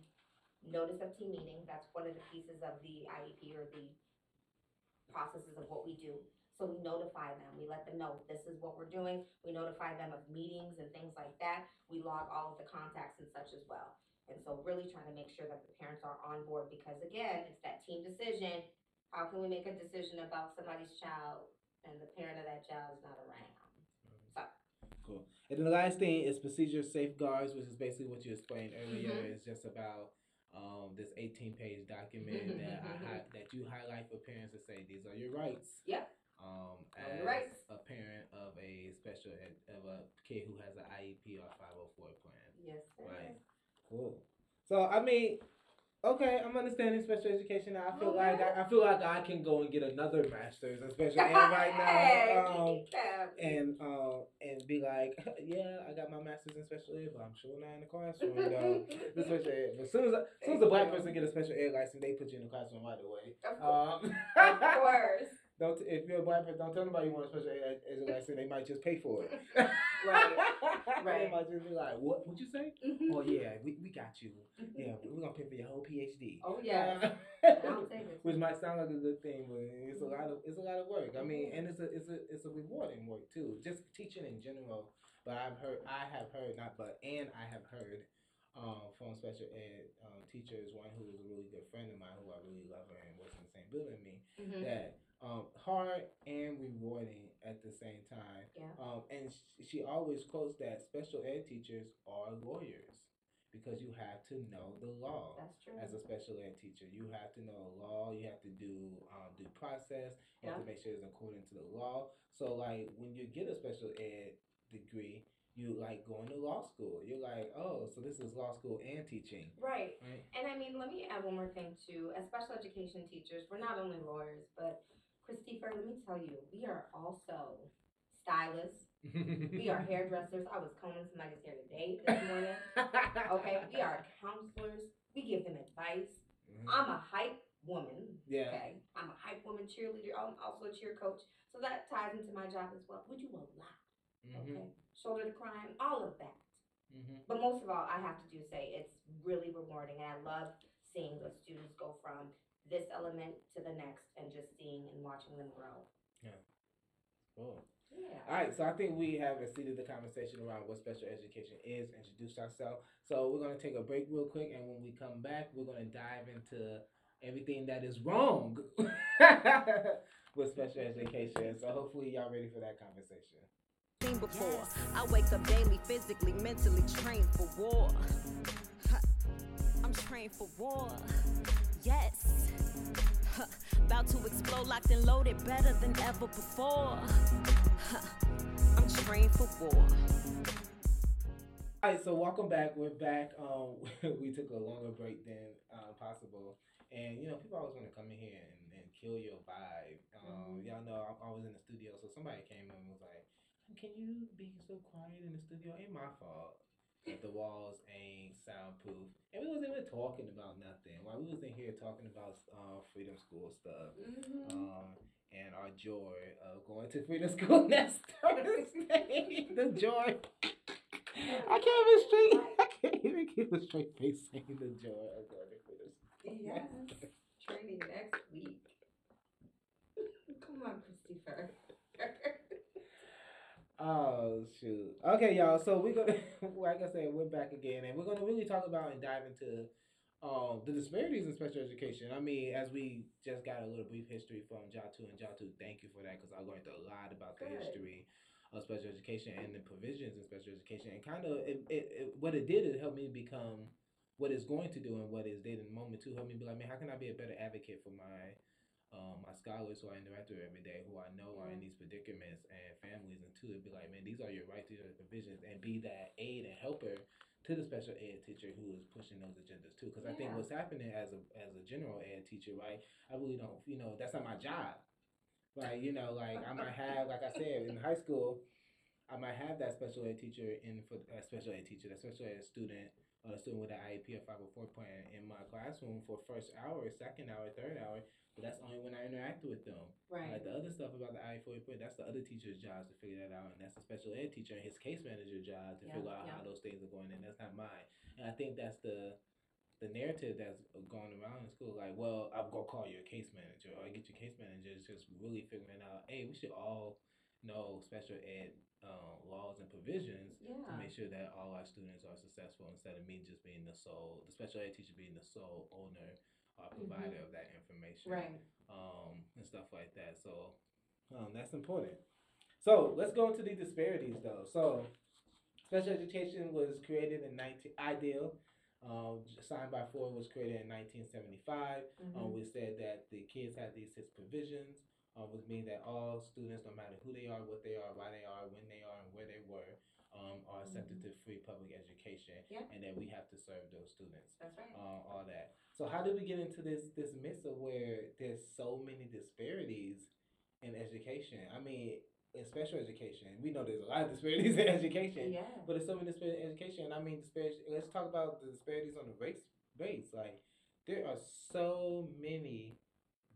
notice of team meeting. That's one of the pieces of the IEP or the processes of what we do. So we notify them. We let them know this is what we're doing. We notify them of meetings and things like that. We log all of the contacts and such as well. And so really trying to make sure that the parents are on board because again, it's that team decision. How can we make a decision about somebody's child and the parent of that child is not around? So Cool. And then the last thing is procedure safeguards, which is basically what you explained earlier. Mhm. It's just about um, this 18 page document that I hi- that you highlight for parents to say these are your rights. Yep. Um, as your rights. a parent of a special ed, of a kid who has an IEP or 504 plan. yes. Right. Cool. So I mean, okay, I'm understanding special education now. I feel like I, I feel like I can go and get another master's in special ed right now. Um, and um and be like, yeah, I got my master's in special ed, but I'm sure not in the classroom. though. the special ed. But as soon as, as soon as a black person get a special ed license, they put you in the classroom right away. Of course. Um, of course. don't if you're a black person, don't tell nobody you want a special ed, ed license. They might just pay for it. Right. Right. might just be like, what? What you say? Mhm. Oh yeah, we, we got you. Yeah, we're gonna pay for your whole PhD. Oh yeah. I'll take it. Which might sound like a good thing, but it's a lot of it's a lot of work. I mean, and it's a it's a it's a rewarding work too. Just teaching in general. But I've heard I have heard not but and I have heard um, from special ed um, teachers, one who is a really good friend of mine, who I really love her and works in the same building with me, Mhm. that um, hard and rewarding at the same time. Yeah. Um, and sh- she always quotes that special ed teachers are lawyers because you have to know the law That's true. as a special ed teacher. You have to know the law. You have to do um, due process. You have to make sure it's according to the law. So like when you get a special ed degree, you like going to law school. You're like, oh, so this is law school and teaching, Right. right? And I mean, let me add one more thing too. As special education teachers, we're not only lawyers, but Christopher, let me tell you, we are also stylists. We are hairdressers. I was combing somebody's hair today, this morning. Okay, we are counselors. We give them advice. Mhm. I'm a hype woman. Yeah. Okay. I'm a hype woman cheerleader. I'm also a cheer coach. So that ties into my job as well. We do a lot. hmm Okay. Shoulder to crime, all of that. hmm But most of all, I have to do say it's really rewarding, and I love seeing the students go from this element to the next, and just seeing and watching them grow. Yeah. Cool. Yeah. All right, so I think we have exceeded the conversation around what special education is, introduced ourselves. So we're going to take a break real quick, and when we come back, we're going to dive into everything that is wrong with special education. So hopefully, y'all ready for that conversation. Seen before. I wake up daily, physically, mentally trained for war. I'm trained for war. Yes. Huh. About to explode, locked and loaded, better than ever before. Huh. I'm trained for war. All right, so welcome back. We're back. Um, we took a longer break than uh, possible, and you know, people always want to come in here and, and kill your vibe. Um, Mhm. Y'all know I'm always in the studio, so somebody came in and was like, "Can you be so quiet in the studio?" Ain't my fault the walls ain't soundproof, and we wasn't even talking about nothing. While we was in here talking about uh, Freedom School stuff Mm-hmm. um, and our joy of going to Freedom School next Thursday. the joy. I can't even straight. I can't even keep a straight face saying the joy of going to Freedom School. Yes. Training next week. Come on, Christopher. Oh shoot. Okay, y'all. So we're gonna, like I said, we're back again, and we're gonna really talk about and dive into um the disparities in special education. I mean, as we just got a little brief history from Jatu and Jatu, thank you for that because I learned a lot about the history of special education and the provisions in special education, and kind of it, it, it, what it did is helped me become what it's going to do and what it did in the moment to Help me be like, man, how can I be a better advocate for my um, my scholars who I interact with every day, who I know are in these predicaments and families, and two, it'd be like, man, these are your rights, these are your provisions, and be that aid and helper to the special ed teacher who is pushing those agendas too. Because I think what's happening as a as a general ed teacher, right? I really don't, you know, that's not my job, right? You know, like I might have, like I said, in high school, I might have that special ed teacher in for a special ed teacher, that special ed student, or a student with an IEP or 504 plan in my classroom for first hour, second hour, third hour. But that's only when I interact with them. Right. Like the other stuff about the IE40 point, that's the other teacher's job to figure that out, and that's the special ed teacher and his case manager job to Yeah, figure out yeah. how those things are going. And that's not mine. And I think that's the the narrative that's going around in school. Like, well, I'm gonna call you a case manager, or get your case manager is just really figuring out, hey, we should all know special ed uh, laws and provisions to make sure that all our students are successful instead of me just being the sole, the special ed teacher being the sole owner provider of that information Right. um, and stuff like that. So um, that's important. So let's go into the disparities, though. So special education was created in 19 ideal. Um, signed by Ford was created in 1975. Mhm. Um, we said that the kids had these six provisions, uh, which means that all students, no matter who they are, what they are, why they are, when they are, and where they were, um, are accepted to free public education, Yeah. and that we have to serve those students That's right. uh, all that. So how did we get into this this midst of where there's so many disparities in education? I mean, in special education, we know there's a lot of disparities in education, Yeah. but there's so many disparities in education. And I mean, disparities. Let's talk about the disparities on the race base. Like there are so many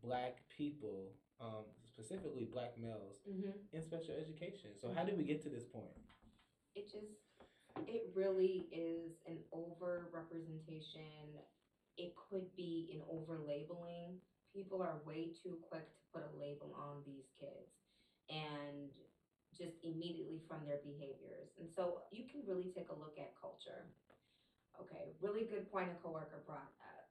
black people, um, specifically black males, Mm-hmm. in special education. So how did we get to this point? it just it really is an over representation it could be an over labeling people are way too quick to put a label on these kids and just immediately from their behaviors. And so you can really take a look at culture. Okay really good point a coworker brought up.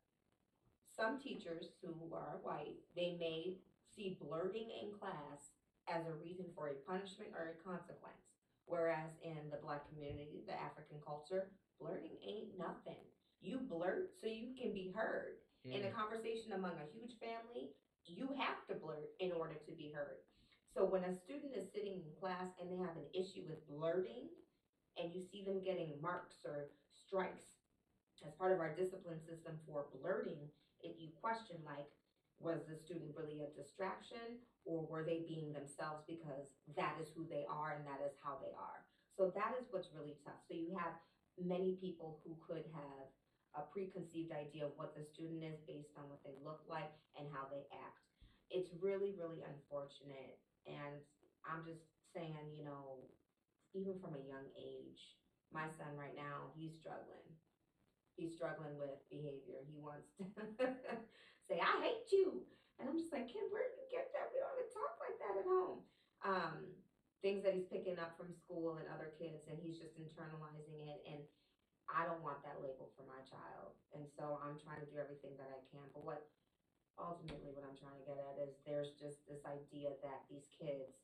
Some teachers who are white they may see blurting in class as a reason for a punishment or a consequence Whereas in the black community, the African culture, blurting ain't nothing. You blurt so you can be heard. In a mm. conversation among a huge family, you have to blurt in order to be heard. So when a student is sitting in class and they have an issue with blurting, and you see them getting marks or strikes as part of our discipline system for blurting, if you question like, was the student really a distraction or were they being themselves because that is who they are and that is how they are. So that is what's really tough. So you have many people who could have a preconceived idea of what the student is based on what they look like and how they act. It's really, really unfortunate. And I'm just saying, you know, even from a young age, my son right now, he's struggling. He's struggling with behavior. He wants to say, I hate you. And I'm just like, kid, where did you get that? We don't even talk like that at home. Um, things that he's picking up from school and other kids, and he's just internalizing it. And I don't want that label for my child. And so I'm trying to do everything that I can. But what ultimately what I'm trying to get at is there's just this idea that these kids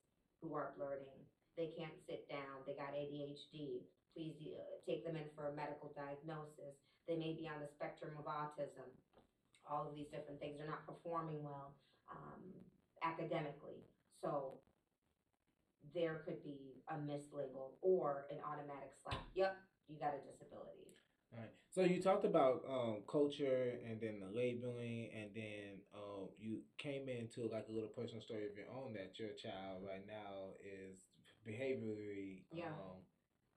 who are blurting, they can't sit down, they got ADHD. Please uh, take them in for a medical diagnosis. They may be on the spectrum of autism. All of these different things. They're not performing well um, academically. So there could be a mislabel or an automatic slap. Yep, you got a disability. All right. So you talked about um, culture and then the labeling, and then um, you came into like a little personal story of your own that your child right now is behaviorally Yeah. um,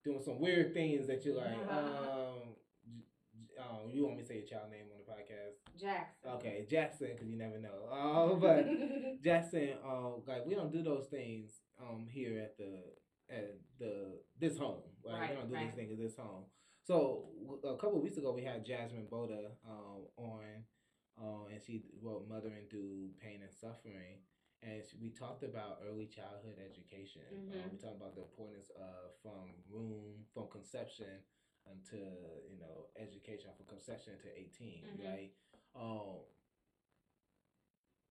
doing some weird things that you like. um, um, you want me to say your child name on the podcast? Jackson. Okay, Jackson, because you never know. Oh, but Jackson, um, like we don't do those things um here at the at the this home. Right? Right, we don't do right. these things at this home. So a couple of weeks ago, we had Jasmine Boda um on, um, and she wrote "Mothering Through Pain and Suffering." And we talked about early childhood education. Um, Mhm. we talked about the importance of from room from conception until you know education from conception to 18 Mhm. right? Um,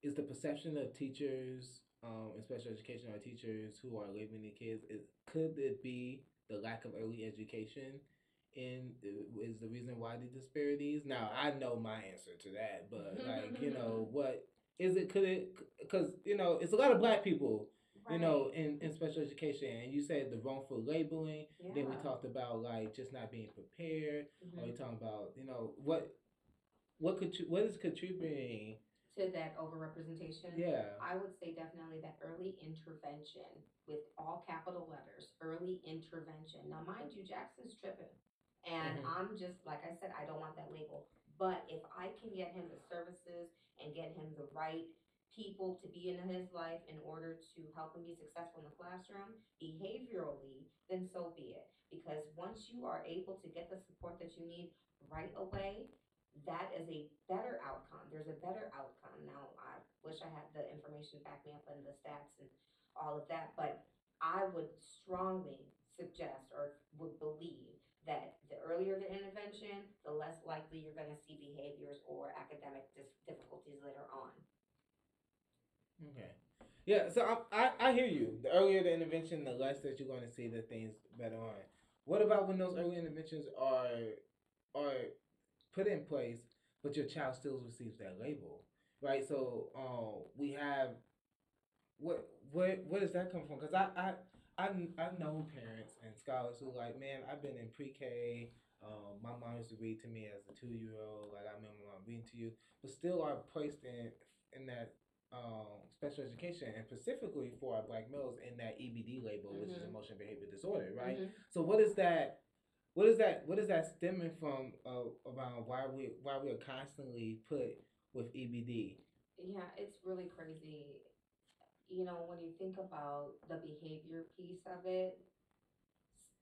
is the perception of teachers um, in special education our teachers who are labeling the kids is could it be the lack of early education? In is the reason why the disparities? Now i know my answer to that but like you know what is it could it because you know it's a lot of black people you know in, in special education. And you said the wrongful labeling yeah. then we talked about like just not being prepared. Mhm. or we talking about you know what what could what is contributing to that overrepresentation. yeah I would say definitely that early intervention with all capital letters, early intervention. Now, mind you, Jackson's tripping. And Mhm. I'm just, like I said, I don't want that label. But if I can get him the services and get him the right people to be in his life in order to help him be successful in the classroom behaviorally, then so be it. Because once you are able to get the support that you need right away, that is a better outcome. There's a better outcome. Now, I wish I had the information to back me up and the stats and all of that, but I would strongly suggest or would believe that the earlier the intervention, the less likely you're going to see behaviors or academic dis- difficulties later on. okay yeah so I, I i hear you the earlier the intervention the less that you're going to see the things better on what about when those early interventions are are put in place but your child still receives that label right so um we have what where where does that come from because i i I've, I've known parents and scholars who like, man, I've been in pre-K. Um, my mom used to read to me as a two-year-old. Like I remember my mom reading to you, but still are placed in in that um, special education and specifically for our black males in that EBD label, which is Mhm. emotion behavior disorder, right? Mhm. So what is that? What is that? What is that stemming from? Uh, around why we why we are constantly put with EBD? Yeah, it's really crazy. You know, when you think about the behavior piece of it,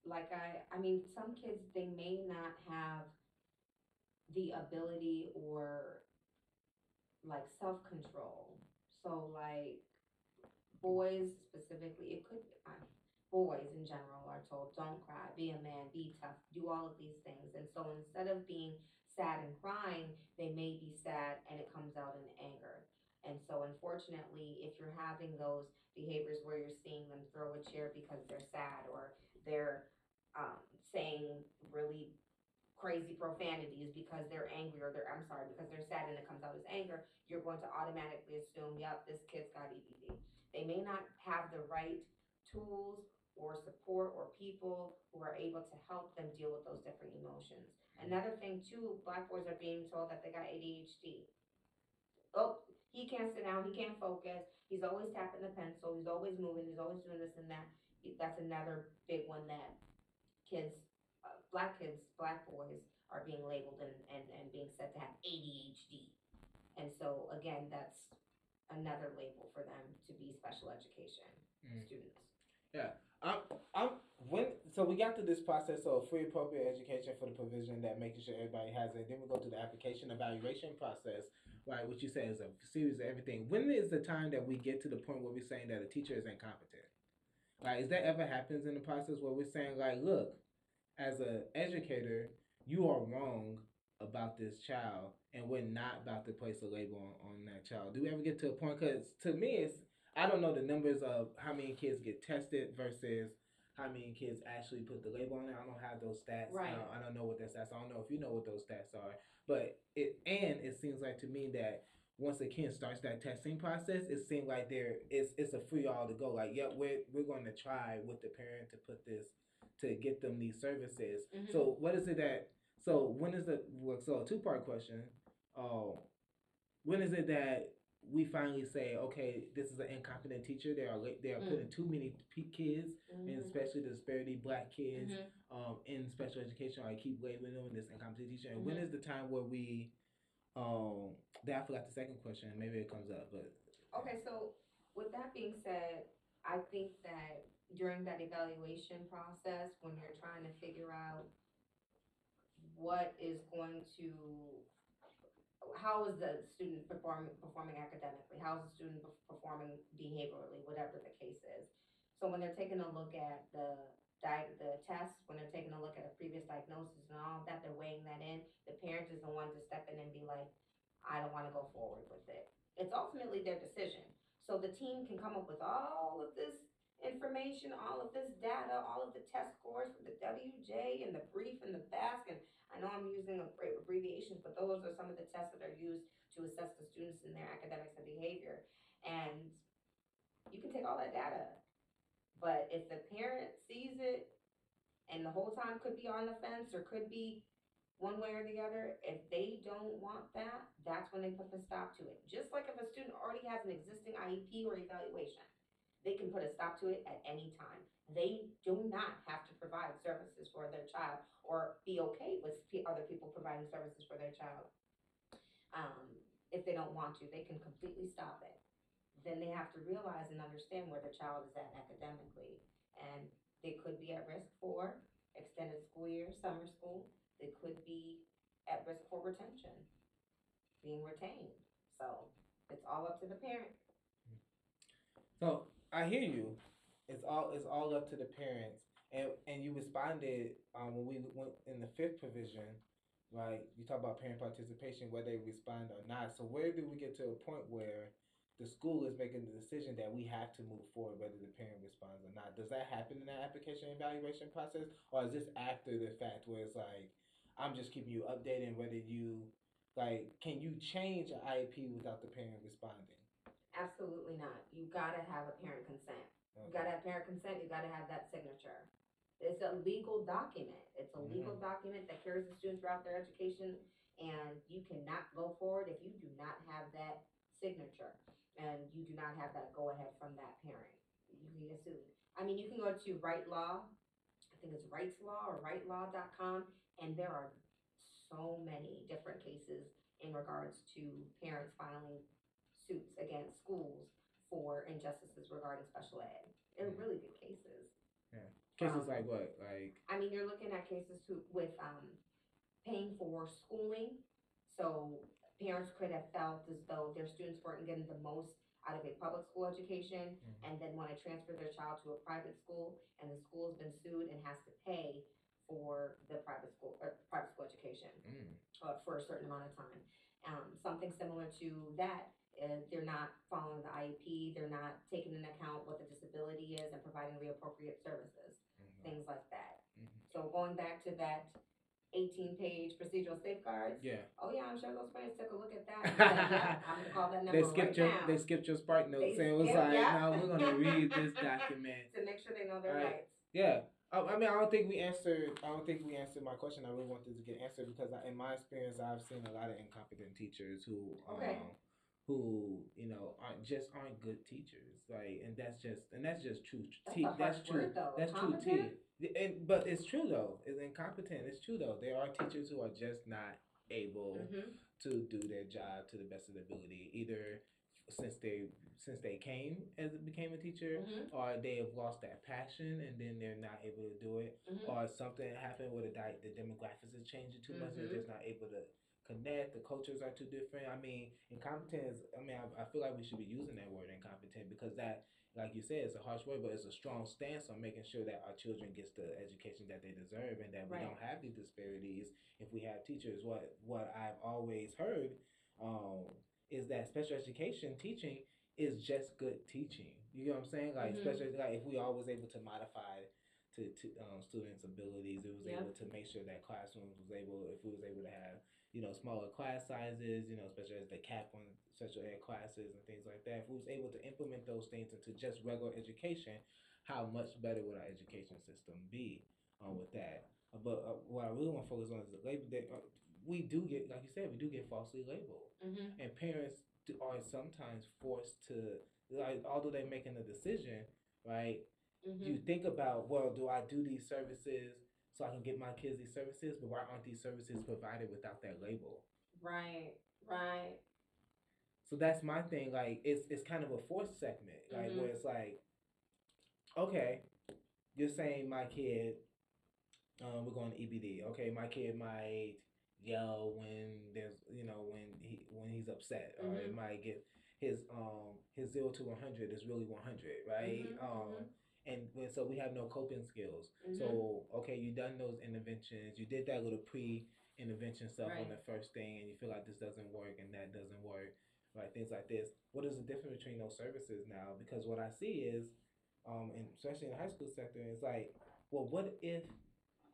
like I, I mean, some kids, they may not have the ability or like self control. So, like, boys specifically, it could, uh, boys in general are told, don't cry, be a man, be tough, do all of these things. And so instead of being sad and crying, they may be sad and it comes out in anger. And so, unfortunately, if you're having those behaviors where you're seeing them throw a chair because they're sad or they're um, saying really crazy profanities because they're angry or they're, I'm sorry, because they're sad and it comes out as anger, you're going to automatically assume, yep, this kid's got EBD. They may not have the right tools or support or people who are able to help them deal with those different emotions. Another thing, too, black boys are being told that they got ADHD. Oh, he can't sit down, he can't focus, he's always tapping the pencil, he's always moving, he's always doing this and that. That's another big one that kids, uh, black kids, black boys are being labeled and, and, and being said to have ADHD. And so again, that's another label for them to be special education Mm. students. I'm, I'm when so we got through this process of free appropriate education for the provision that making sure everybody has it. Then we go to the application evaluation process, right? Which you say is a series of everything. When is the time that we get to the point where we're saying that a teacher is incompetent? Like, is that ever happens in the process where we're saying like, look, as a educator, you are wrong about this child, and we're not about to place a label on, on that child. Do we ever get to a point? Because to me, it's I don't know the numbers of how many kids get tested versus how many kids actually put the label on it. I don't have those stats. Right. I, don't, I don't know what the stats. I don't know if you know what those stats are. But it and it seems like to me that once a kid starts that testing process, it seems like there it's it's a free all to go. Like, yep, we're we're going to try with the parent to put this to get them these services. Mhm. So what is it that? So when is the so a two part question? Oh, when is it that we finally say, okay, this is an incompetent teacher. They are they are Mm. putting too many p- kids, and Mhm. especially the disparity black kids Mhm. um, in special education. I keep labeling them this incompetent teacher. And when Mhm. is the time where we? Um, that I forgot the second question. Maybe it comes up, but Okay, so with that being said, I think that during that evaluation process, when you're trying to figure out what is going to, how is the student performing, performing academically? How is the student pe- performing behaviorally, whatever the case is? So when they're taking a look at the di- the test, when they're taking a look at a previous diagnosis and all of that, they're weighing that in. The parent is the one to step in and be like, I don't want to go forward with it. It's ultimately their decision. So the team can come up with all of this information, all of this data, all of the test scores for the WJ and the brief and the BASC. And I know I'm using abbre- abbreviations, but those are some of the tests that are used to assess the students in their academics and behavior. And you can take all that data. But if the parent sees it and the whole time could be on the fence or could be one way or the other, if they don't want that, that's when they put the stop to it. Just like if a student already has an existing IEP or evaluation, they can put a stop to it at any time. They do not have to provide services for their child or be okay with other people providing services for their child. Um, if they don't want to, they can completely stop it. Then they have to realize and understand where their child is at academically. And they could be at risk for extended school year, summer school, they could be at risk for retention, being retained. So it's all up to the parent. So I hear you. It's all it's all up to the parents, and and you responded um, when we went in the fifth provision, right? You talk about parent participation, whether they respond or not. So where do we get to a point where the school is making the decision that we have to move forward, whether the parent responds or not? Does that happen in the application evaluation process, or is this after the fact where it's like I'm just keeping you updated, whether you like can you change an IEP without the parent responding? Absolutely not. You gotta have a parent consent. You gotta have parent consent, you gotta have that signature. It's a legal document. It's a mm-hmm. legal document that carries the student throughout their education, and you cannot go forward if you do not have that signature. And you do not have that go-ahead from that parent. You can get sued. I mean, you can go to Right Law, I think it's Wrightslaw or rightlaw.com, and there are so many different cases in regards to parents filing suits against schools for injustices regarding special ed. They're really good cases. Yeah. Cases Um, like what? Like I mean, you're looking at cases who, with um, paying for schooling. So parents could have felt as though their students weren't getting the most out of a public school education Mhm. and then want to transfer their child to a private school and the school's been sued and has to pay for the private school or private school education mm, uh, for a certain amount of time. Um, something similar to that, uh, they're not following the IEP, they're not taking into account what the disability is and providing the appropriate services, mhm, things like that. mhm. So going back to that eighteen page procedural safeguards, yeah. oh yeah, I'm sure those parents took a look at that. and said, yeah, I'm gonna call that They number right skipped your now they skipped your spark notes They and it was like, yeah. no, we're gonna read this document. to make sure they know their Right. rights. Yeah. I, I mean, I don't think we answered. I don't think we answered my question. I really wanted to get answered because, I, in my experience, I've seen a lot of incompetent teachers who, um, Okay. Who you know, are aren't just aren't good teachers. Like, and that's just and that's just true. That's T- a that's true. word. That's true. T. And but it's true though. It's incompetent. It's true though. There are teachers who are just not able Mhm. to do their job to the best of their ability, either since they since they came as became a teacher, Mhm. or they have lost that passion and then they're not able to do it, Mhm. or something happened with the di- the demographics is changing too much and Mhm. they're just not able to connect. The cultures are too different. I mean, incompetent is. I mean, I, I feel like we should be using that word incompetent because that, like you said, it's a harsh word, but it's a strong stance on making sure that our children gets the education that they deserve and that we don't have these disparities if we have teachers. What what I've always heard um, is that special education teaching is just good teaching. You know what I'm saying? Like Mhm. special, like if we all was able to modify to, to um, students' abilities, it was Yeah. able to make sure that classrooms was able, if we was able to have, you know, smaller class sizes, you know, especially as the cap on special ed classes and things like that. If we was able to implement those things into just regular education, how much better would our education system be uh, with that? Uh, but uh, what I really want to focus on is the label. That, uh, we do get, like you said, we do get falsely labeled Mhm. and parents do, are sometimes forced to like although they're making a decision right Mhm. you think about well do i do these services so i can get my kids these services but why aren't these services provided without that label Right. Right. so that's my thing like it's it's kind of a forced segment like Mhm. where it's like okay you're saying my kid um, we're going to ebd okay my kid might yell when there's you know when he when he's upset or it might get his um his zero to 100 is really 100 right Mhm, um mhm. And so we have no coping skills. Mhm. so okay you done those interventions. You did that little pre intervention stuff on the first thing and you feel like this doesn't work and that doesn't work right things like this. What is the difference between those services now? Because what i see is um and especially in the high school sector it's like well what if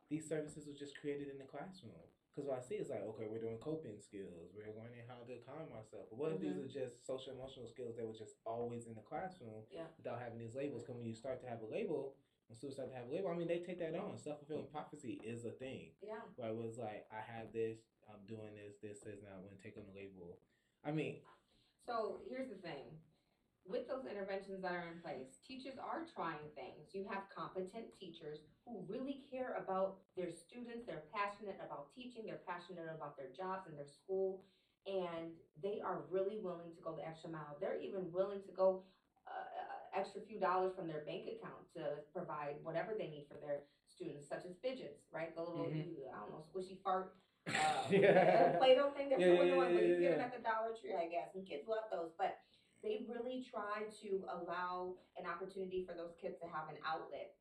these services were just created in the classroom because what I see is like, okay, we're doing coping skills, we're learning how to calm ourselves. But what if these Mhm. are just social emotional skills that were just always in the classroom Yeah. without having these labels? Because when you start to have a label, when students start to have a label, I mean, they take that on. Self fulfilling prophecy is a thing. Yeah. Where it was like, I have this, I'm doing this, this is now when take on the label. I mean, So here's the thing. With those interventions that are in place, teachers are trying things. You have competent teachers who really care about their students. They're passionate about teaching. They're passionate about their jobs and their school. And they are really willing to go the extra mile. They're even willing to go uh, extra few dollars from their bank account to provide whatever they need for their students, such as fidgets, right? The little, Mhm. I don't know, squishy fart uh, Yeah. Play-Doh thing they're Yeah, putting yeah, but yeah, you get them at the Dollar Tree, I guess, and kids love those. But they really try to allow an opportunity for those kids to have an outlet.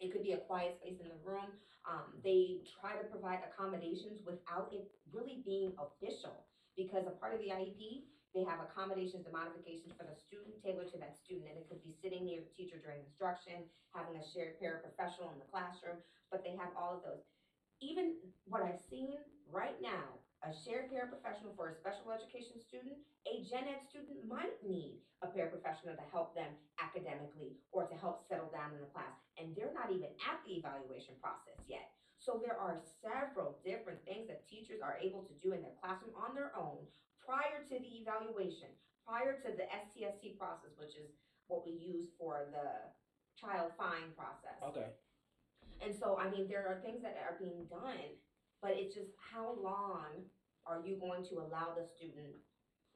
It could be a quiet space in the room. Um, they try to provide accommodations without it really being official, because a part of the IEP, they have accommodations and modifications for the student tailored to that student, and it could be sitting near the teacher during instruction, having a shared paraprofessional in the classroom, but they have all of those even what I've seen right now, a shared paraprofessional for a special education student, a gen ed student might need a paraprofessional to help them academically or to help settle down in the class. And they're not even at the evaluation process yet. So there are several different things that teachers are able to do in their classroom on their own prior to the evaluation, prior to the STSC process, which is what we use for the Child Find process. okay. And so, I mean, there are things that are being done, but it's just how long are you going to allow the student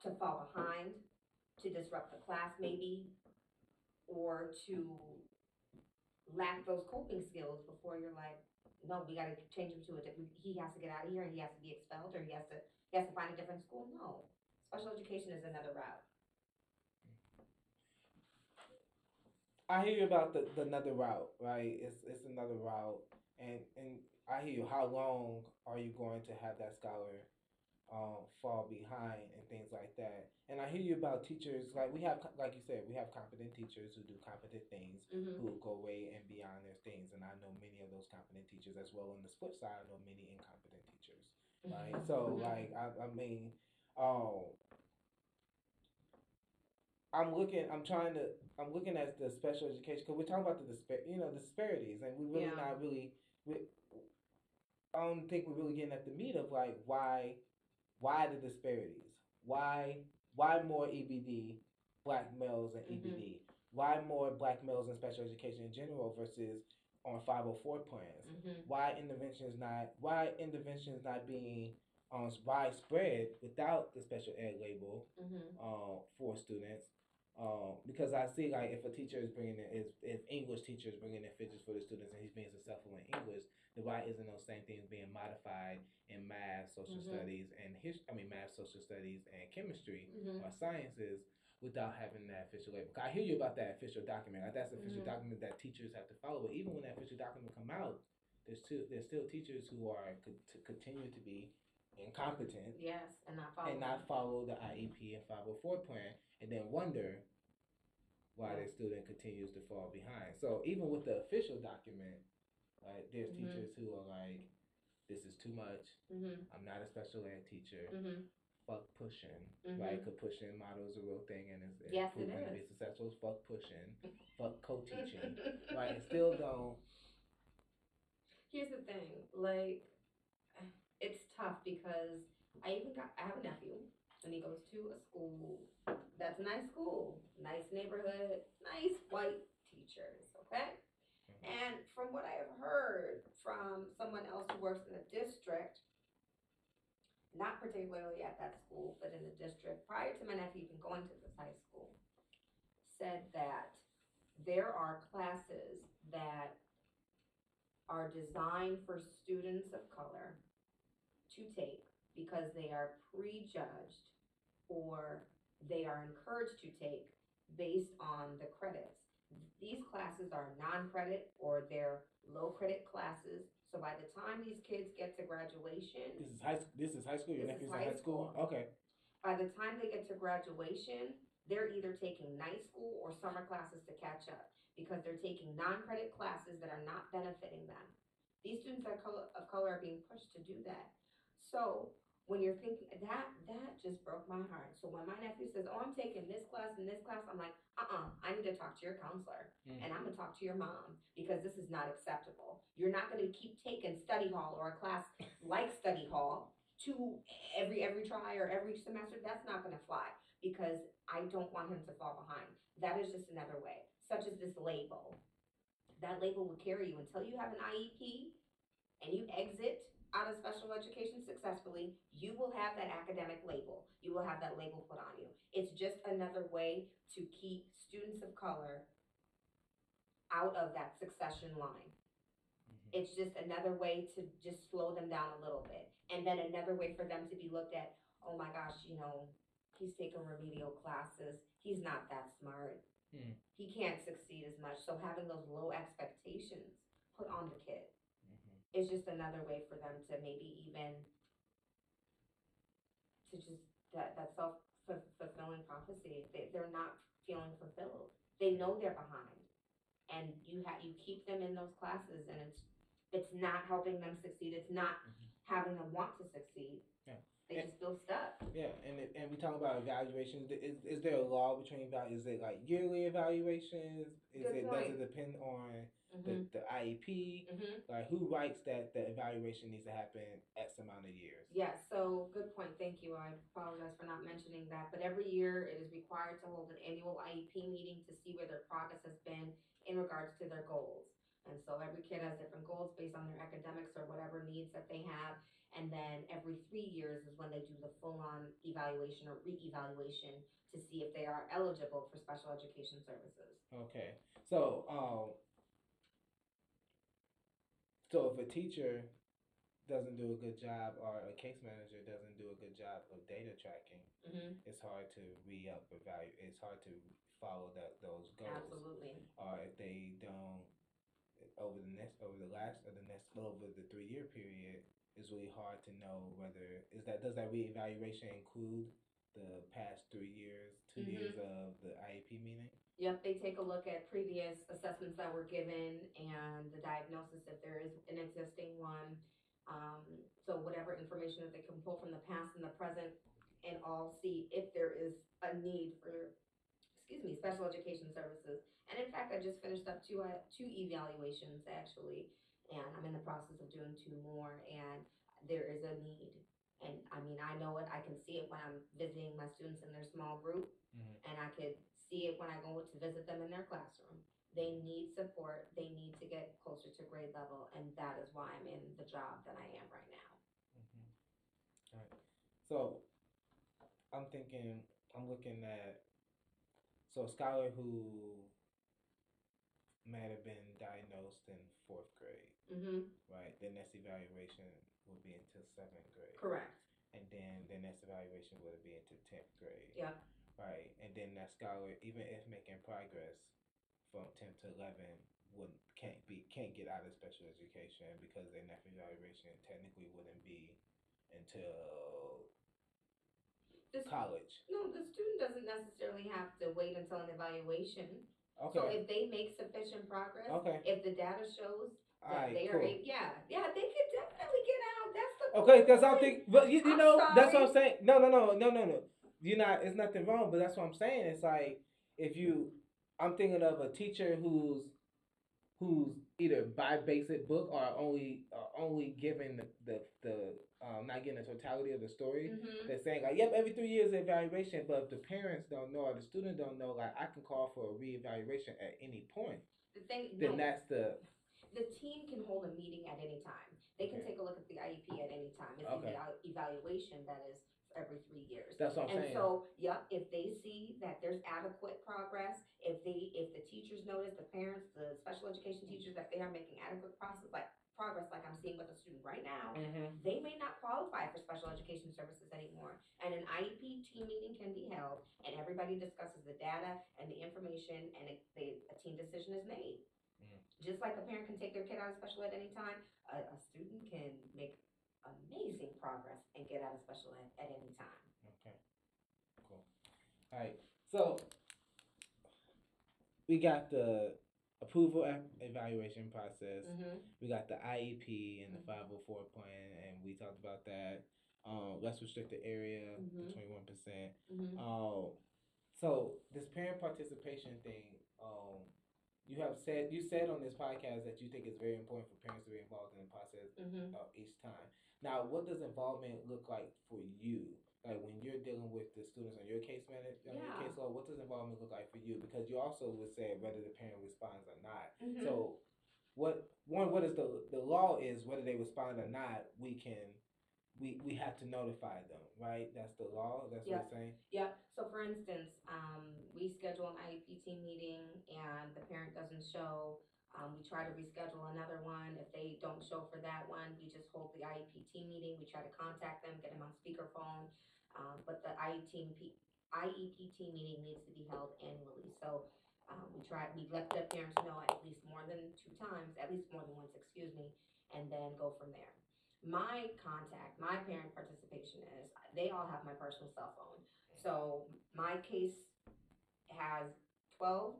to fall behind, to disrupt the class maybe, or to lack those coping skills before you're like, no, we gotta change him to a different, he has to get out of here and he has to be expelled, or he has to, he has to find a different school? No. Special education is another route. I hear you about the, the another route, right? It's it's another route, and and I hear you. How long are you going to have that scholar um, fall behind and things like that? And I hear you about teachers. Like we have, like you said, we have competent teachers who do competent things, Mm-hmm. who go way and beyond their things. And I know many of those competent teachers as well. On the flip side, I know many incompetent teachers, right? So Mhm. like I, I mean, um, I'm looking. I'm trying to. I'm looking at the special education because we're talking about the dispar- you know, disparities, and we're really Yeah. not really. We, I don't think we're really getting at the meat of like why, why the disparities? Why why more EBD black males Mhm. EBD? Why more black males in special education in general versus on 504 plans? Mhm. Why interventions not why interventions not being um, widespread without the special ed label Mhm. uh, for students? Um, because I see like if a teacher is bringing in if, if English teacher is bringing in fidgets for the students and he's being successful in English, then why isn't those same things being modified in math, social Mhm. studies, and his I mean math, social studies, and chemistry Mhm. or sciences without having that official label? I hear you about that official document. Like that's the official Mhm. document that teachers have to follow. But even when that official document come out, there's still there's still teachers who are co- to continue to be incompetent Yes, and not follow. and not follow the IEP and 504 plan, and then wonder why their student continues to fall behind. So even with the official document, like there's Mhm. teachers who are like, "This is too much. Mhm. I'm not a special ed teacher. Mhm. Fuck push-in, Mhm. right? Because push-in model is a real thing and it's, it's Yes, it proven to be successful. Fuck push-in, fuck co-teaching, right? And still don't. Here's the thing, like, tough because I even got, I have a nephew, and he goes to a school that's a nice school, nice neighborhood, nice white teachers, okay? Mm-hmm. And from what I have heard from someone else who works in the district, not particularly at that school, but in the district, prior to my nephew even going to this high school, said that there are classes that are designed for students of color to take because they are prejudged or they are encouraged to take based on the credits. These classes are non-credit or they're low credit classes. So by the time these kids get to graduation, This is high. This is high school. Your This is nephew's in high school. Okay. by the time they get to graduation, they're either taking night school or summer classes to catch up because they're taking non-credit classes that are not benefiting them. These students of color, of color are being pushed to do that. So when you're thinking that, that just broke my heart. So when my nephew says, "Oh, I'm taking this class and this class," I'm like, "Uh-uh, I need to talk to your counselor Mm. and I'm gonna talk to your mom because this is not acceptable. You're not gonna keep taking study hall or a class like study hall to every every try or every semester. That's not gonna fly because I don't want him to fall behind. That is just another way, such as this label. That label will carry you until you have an IEP and you exit out of special education successfully. You will have that academic label. You will have that label put on you. It's just another way to keep students of color out of that succession line. Mhm. It's just another way to just slow them down a little bit. And then another way for them to be looked at, oh my gosh, you know, he's taking remedial classes. He's not that smart. Hmm. He can't succeed as much. So having those low expectations put on the. Is just another way for them to maybe even to just that, that self fulfilling prophecy. They, they're not feeling fulfilled. They know they're behind. And you have you keep them in those classes and it's it's not helping them succeed. It's not Mhm. having them want to succeed. Yeah. They And- just feel stuck. Yeah, and it, and we talk about evaluations. Is is there a law between about? Is it like yearly evaluations? Is Good it point. does it depend on Mm-hmm. the, the IEP? Mm-hmm. Like who writes that the evaluation needs to happen X amount of years? Yes, so good point. Thank you. I apologize for not mentioning that. But every year it is required to hold an annual IEP meeting to see where their progress has been in regards to their goals. And so every kid has different goals based on their academics or whatever needs that they have. And then every three years is when they do the full on evaluation or re evaluation to see if they are eligible for special education services. Okay, so um, so if a teacher doesn't do a good job or a case manager doesn't do a good job of data tracking, Mm-hmm. it's hard to re up evaluate. It's hard to follow that those goals. Absolutely. or if they don't over the next over the last or the next over the three year period it's really hard to know whether is that does that reevaluation include the past three years 2 Mhm. years of the IEP meeting Yep, they take a look at previous assessments that were given and the diagnosis if there is an existing one. Um, so whatever information that they can pull from the past and the present and all see if there is a need for, excuse me, special education services. And in fact, I just finished up two, uh, two evaluations actually, and I'm in the process of doing two more and there is a need. And I mean, I know it, I can see it when I'm visiting my students in their small group Mhm. and I could see it when I go to visit them in their classroom. They need support. They need to get closer to grade level, and that is why I'm in the job that I am right now. Mhm. Right. So I'm thinking, I'm looking at so a scholar who might have been diagnosed in fourth grade, Mm-hmm. right? Their next evaluation would be until seventh grade, Correct. and then their next evaluation would be into tenth grade, Yep. Right? And then that scholar, even if making progress from tenth to eleven, would can't be can't get out of special education because their next evaluation technically wouldn't be until This, college. no, the student doesn't necessarily have to wait until an evaluation. Okay. So if they make sufficient progress, Okay. if the data shows that right. they are, Cool. a- yeah, yeah, they could definitely get out. That's the Okay, because I think, but you, you know, that's what I'm saying. No, no, no, no, no, no. You're not. It's nothing wrong, but that's what I'm saying. It's like if you, I'm thinking of a teacher who's, who's either by basic book or only, uh, only giving the the, the um, not getting the totality of the story. Mhm. They're saying like, yep, every three years evaluation, but if the parents don't know or the student don't know, like, I can call for a reevaluation at any point. The thing, Then no, that's the the team can hold a meeting at any time. They can Okay. take a look at the IEP at any time. It's Okay. an evaluation that is every three years. that's what I'm And saying. so, yep, if they see that there's adequate progress, if they, if the teachers notice, the parents, the special education teachers, that they are making adequate process, like, progress, like I'm seeing with a student right now, hmm they may not qualify for special education services anymore. And an IEP team meeting can be held, and everybody discusses the data and the information, and it, they, a team decision is made. Mhm. Just like a parent can take their kid out of special ed anytime, a, a student can make amazing progress and get out of special ed at any time. Okay. Cool. All right. So we got the approval evaluation process. Mm-hmm. We got the IEP and the Mhm. 504 plan, and we talked about that. Um, less restricted area, Mhm. 21%. Mm-hmm. Um, so this parent participation thing, um, you have said you said on this podcast that you think it's very important for parents to be involved in the process Mm-hmm. uh, each time. Now, what does involvement look like for you? Like when you're dealing with the students on your case manage on Yeah. your caseload, what does involvement look like for you? Because you also would say whether the parent responds or not. Mm-hmm. So, what one what is the the law is whether they respond or not, we can we we have to notify them, right? That's the law. That's Yeah. what it's saying. Yeah, so for instance, um, we schedule an IEP team meeting and the parent doesn't show. Um, we try to reschedule another one. If they don't show for that one, we just hold the IEP team meeting. We try to contact them, get them on speakerphone. Um, but the IEP, team meeting needs to be held annually. So um, we try, we let the parents know at least more than two times, at least more than once, excuse me, and then go from there. My contact, my parent participation is they all have my personal cell phone. So my case has twelve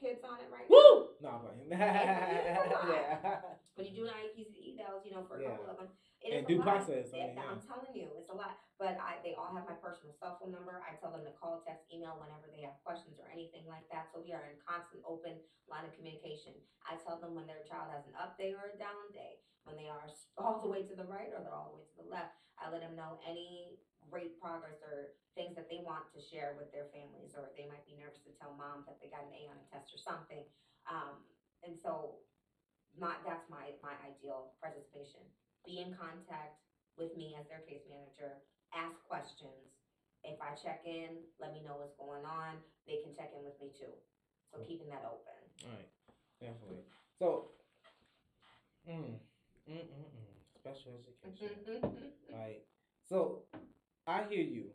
kids on it right now. Woo! No, I'm playing. yeah. When you do an IEP evals, you know, for a Yeah. couple of them, it And is due a lot. process, I mean, yeah. I'm telling you, it's a lot. But I, they all have my personal cell phone number. I tell them to call, text, email whenever they have questions or anything like that. So we are in constant open line of communication. I tell them when their child has an up day or a down day, when they are all the way to the right or they're all the way to the left. I let them know any great progress or things that they want to share with their families, or they might be nervous to tell mom that they got an A on a test or something. Um, and so my, that's my, my ideal participation. Be in contact with me as their case manager, ask questions. If I check in, let me know what's going on. They can check in with me too. So keeping that open. All right, definitely. So, mm, mm, mm, mm. special education. Right. So, I hear you.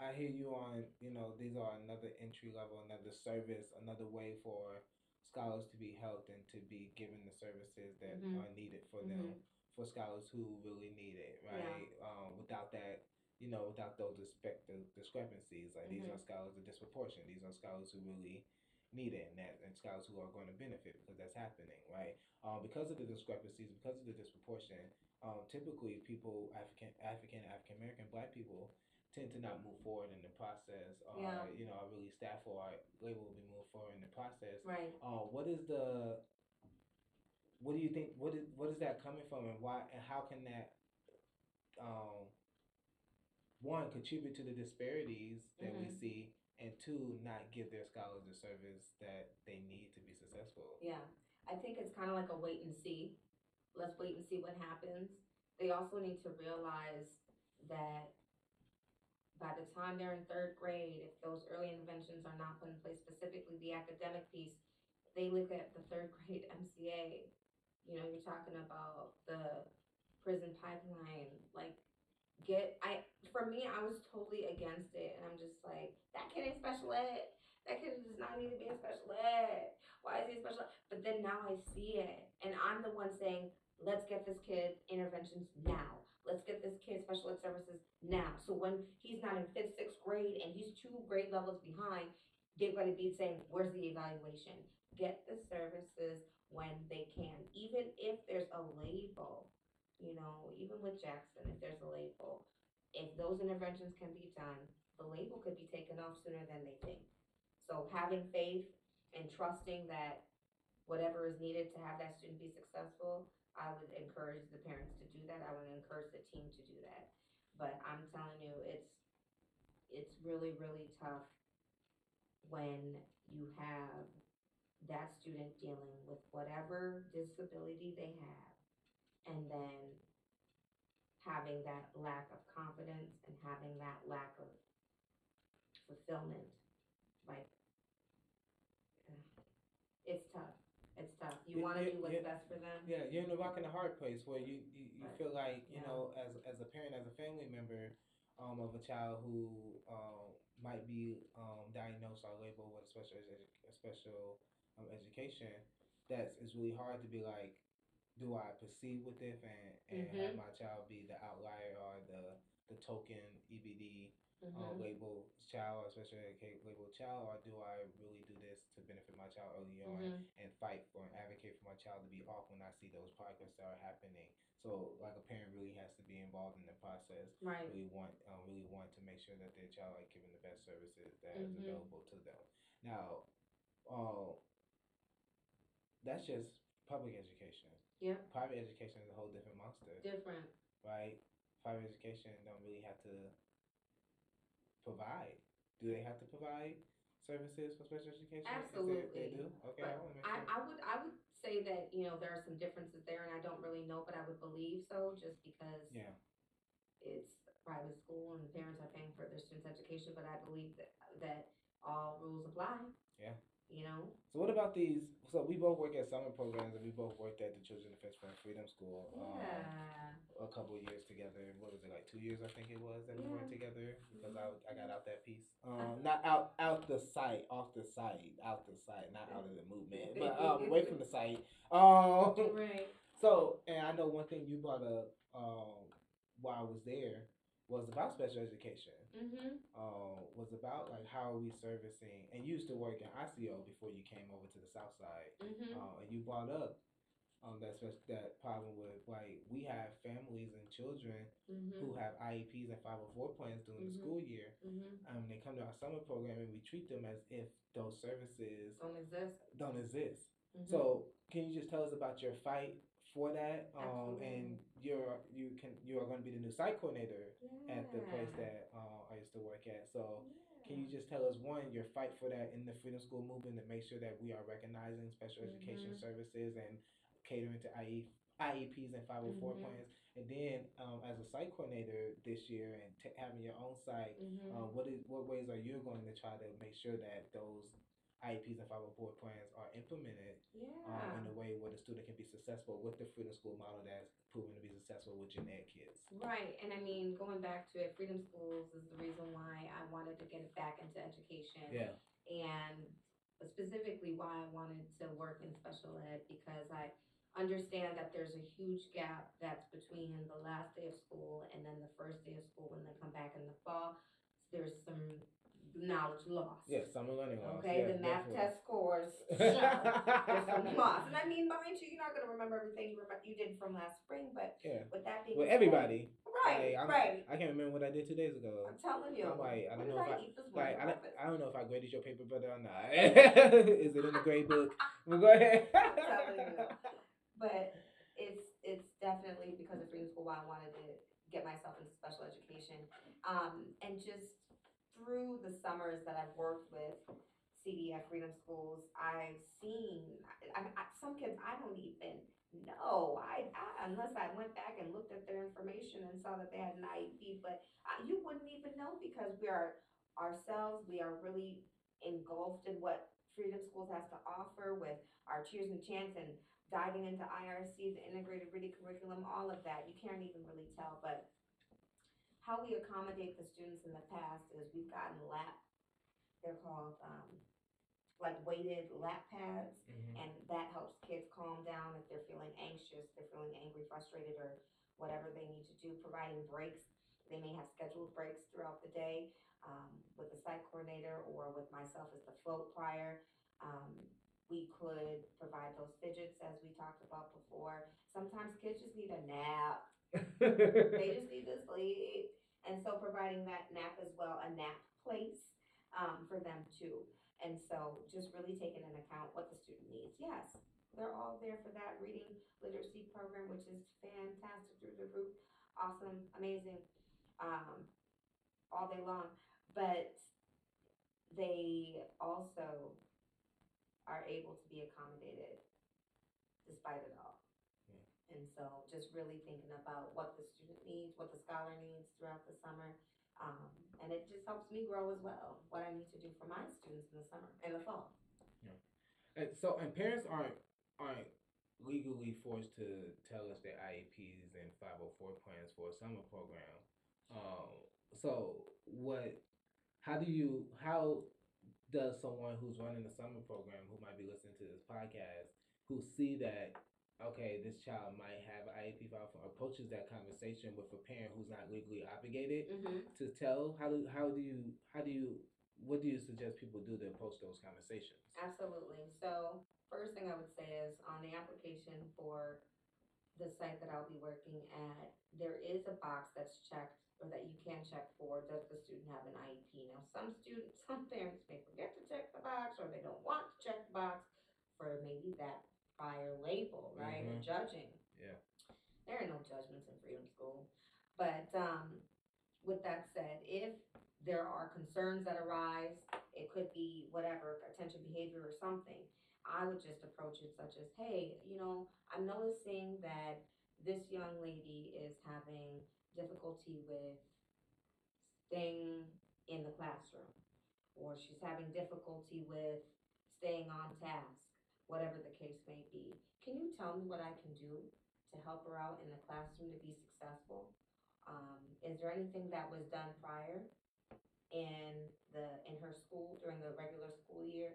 I hear you on, you know, these are another entry level, another service, another way for scholars to be helped and to be given the services that Mhm. are needed for them, for scholars who really need it, right? Um, without that, you know, without those dispe- the discrepancies, like these Mhm. are scholars of disproportion. These are scholars who really need it, and that and scholars who are going to benefit because that's happening, right? Um, because of the discrepancies, because of the disproportion, um, typically people African American Black people tend to not move forward in the process, or Yeah. you know, really staff or label will be moved forward in the process. Right. Uh, what is the what do you think? What is what is that coming from, and why? And how can that um, one contribute to the disparities that we Mhm. see, and two not give their scholars the service that they need to be successful. Yeah, I think it's kind of like a wait and see. Let's wait and see what happens. They also need to realize that by the time they're in third grade, if those early interventions are not put in place, specifically the academic piece, they look at the third grade MCA. You know, you're talking about the prison pipeline. Like, get I for me, I was totally against it, and I'm just like, that kid in special ed. That kid does not need to be in special ed. Why is he special? But then now I see it, and I'm the one saying, let's get this kid interventions now. Let's get this kid special ed services now. So when he's not in fifth, sixth grade and he's two grade levels behind, they're going to be saying, where's the evaluation? Get the services when they can. Even if there's a label, you know, even with Jackson, if there's a label, if those interventions can be done, the label could be taken off sooner than they think. So having faith and trusting that whatever is needed to have that student be successful I would encourage the parents to do that. I would encourage the team to do that. But I'm telling you, it's it's really really tough when you have that student dealing with whatever disability they have, and then having that lack of confidence and having that lack of fulfillment. Like, it's tough. It's tough. You Yeah, want to yeah, do what's yeah. best for them. Yeah, you're in a rock and a hard place where you you, you Right. feel like you know as as a parent, as a family member, um, of a child who um might be um diagnosed or labeled with a special edu- a special um, education. That's it's really hard to be like, do I proceed with this and and have my child be the outlier or the the token EBD Mhm. um, labeled child especially special educated labeled child, or do I really do this to benefit my child early on Mhm. and fight for and advocate for my child to be off when I see those progress that are happening? So, like a parent really has to be involved in the process. Right. Really want, um, really want to make sure that their child are given the best services that is Mhm. available to them. Now, uh, that's just public education. Yeah. Private education is a whole different monster Different. right? Private education don't really have to provide. Do they have to provide services for special education? Absolutely. They do? Okay, I I. I would I would say that you know there are some differences there, and I don't really know, but I would believe so just because Yeah. it's private school and the parents are paying for their students' education. But I believe that that all rules apply. Yeah. You know. So what about these? So we both work at summer programs, and we both worked at the Children Defense Fund Freedom School. Um, Yeah. a couple of years together. What was it like two years? I think it was that we Yeah. worked together I, got out that piece. Um, not out out the site, off the site, out the site, not out of the movement, but um, away from the site. Um, Right. so and I know one thing you brought up um, while I was there was about special education. Mhm. Uh, was about like how are we servicing and you used to work in ICO before you came over to the South Side. Mhm. Uh, and you brought up um, that spec- that problem with like we have families and children who Mhm. have IEPs and 504 plans during the Mhm. school year. Mhm. Um, they come to our summer program and we treat them as if those services Don't exist. don't exist. Mhm. So can you just tell us about your fight for that? Um, and you're you can you are going to be the new site coordinator at the place that uh, I used to work at. So can you just tell us one your fight for that in the Freedom School movement to make sure that we are recognizing special education Mhm. services and catering to IE, IEPs and 504 Mhm. plans? And then um, as a site coordinator this year and t- having your own site, Mhm. uh, what is what ways are you going to try to make sure that those IEPs and 504 plans are implemented um, yeah. in a way where the student can be successful with the Freedom School model that's proven to be successful with gen ed kids? Right, and I mean, going back to it, Freedom Schools is the reason why I wanted to get back into education. Yeah. And specifically why I wanted to work in special ed because I understand that there's a huge gap that's between the last day of school and then the first day of school when they come back in the fall. There's some knowledge lost. Yeah, summer learning loss. Okay, yeah, the math definitely. test scores show there's some loss. And I mean, mind you, you're not going to remember everything you, remember, you did from last spring, but Yeah. with that being With said- everybody. Right, Like, right. I can't remember what I did two days ago. I'm telling you. I'm like, I don't know if I I eat this like. I don't, I don't know if I graded your paper better or not. Is it in the grade book? Well, go ahead. But it's it's definitely because of Freedom School why I wanted to get myself into special education. Um, and just through the summers that I've worked with CDF Freedom Schools, I've seen I, I, some kids I don't even know. I, I unless I went back and looked at their information and saw that they had an IEP, but you wouldn't even know because we are ourselves. We are really engulfed in what Freedom Schools has to offer with our Cheers and Chants and diving into IRC, the integrated reading curriculum, all of that. You can't even really tell, but how we accommodate the students in the past is we've gotten lap, they're called, um, like weighted lap pads, Mhm. and that helps kids calm down if they're feeling anxious, they're feeling angry, frustrated, or whatever they need to do, providing breaks. They may have scheduled breaks throughout the day, um, with the site coordinator or with myself as the float prior. Um, we could provide those fidgets as we talked about before. Sometimes kids just need a nap they just need to sleep. And so providing that nap as well, a nap place um, for them too. And so just really taking into account what the student needs. Yes, they're all there for that reading literacy program, which is fantastic through the roof. Awesome, amazing, um, all day long. But they also are able to be accommodated despite it all. And so just really thinking about what the student needs, what the scholar needs throughout the summer. Um, and it just helps me grow as well, what I need to do for my students in the summer and the fall. And so, and parents aren't aren't legally forced to tell us their IEPs and 504 plans for a summer program. Um, so, what? How do you? How does someone who's running a summer program who might be listening to this podcast who see that okay, this child might have an IEP file approaches that conversation with a parent who's not legally obligated Mm-hmm. to tell? How do how do you how do you what do you suggest people do to approach those conversations? Absolutely. So first thing I would say is on the application for the site that I'll be working at, there is a box that's checked or that you can check for, does the student have an IEP? Now, some students, some parents may forget to check the box or they don't want to check the box for maybe that prior label, right? Or Mhm. judging. Yeah. There are no judgments in Freedom School. But um, with that said, if there are concerns that arise, it could be whatever, attention behavior or something, I would just approach it such as, hey, you know, I'm noticing that this young lady is having difficulty with staying in the classroom, or she's having difficulty with staying on task, whatever the case may be. Can you tell me what I can do to help her out in the classroom to be successful? Um, is there anything that was done prior in the in her school during the regular school year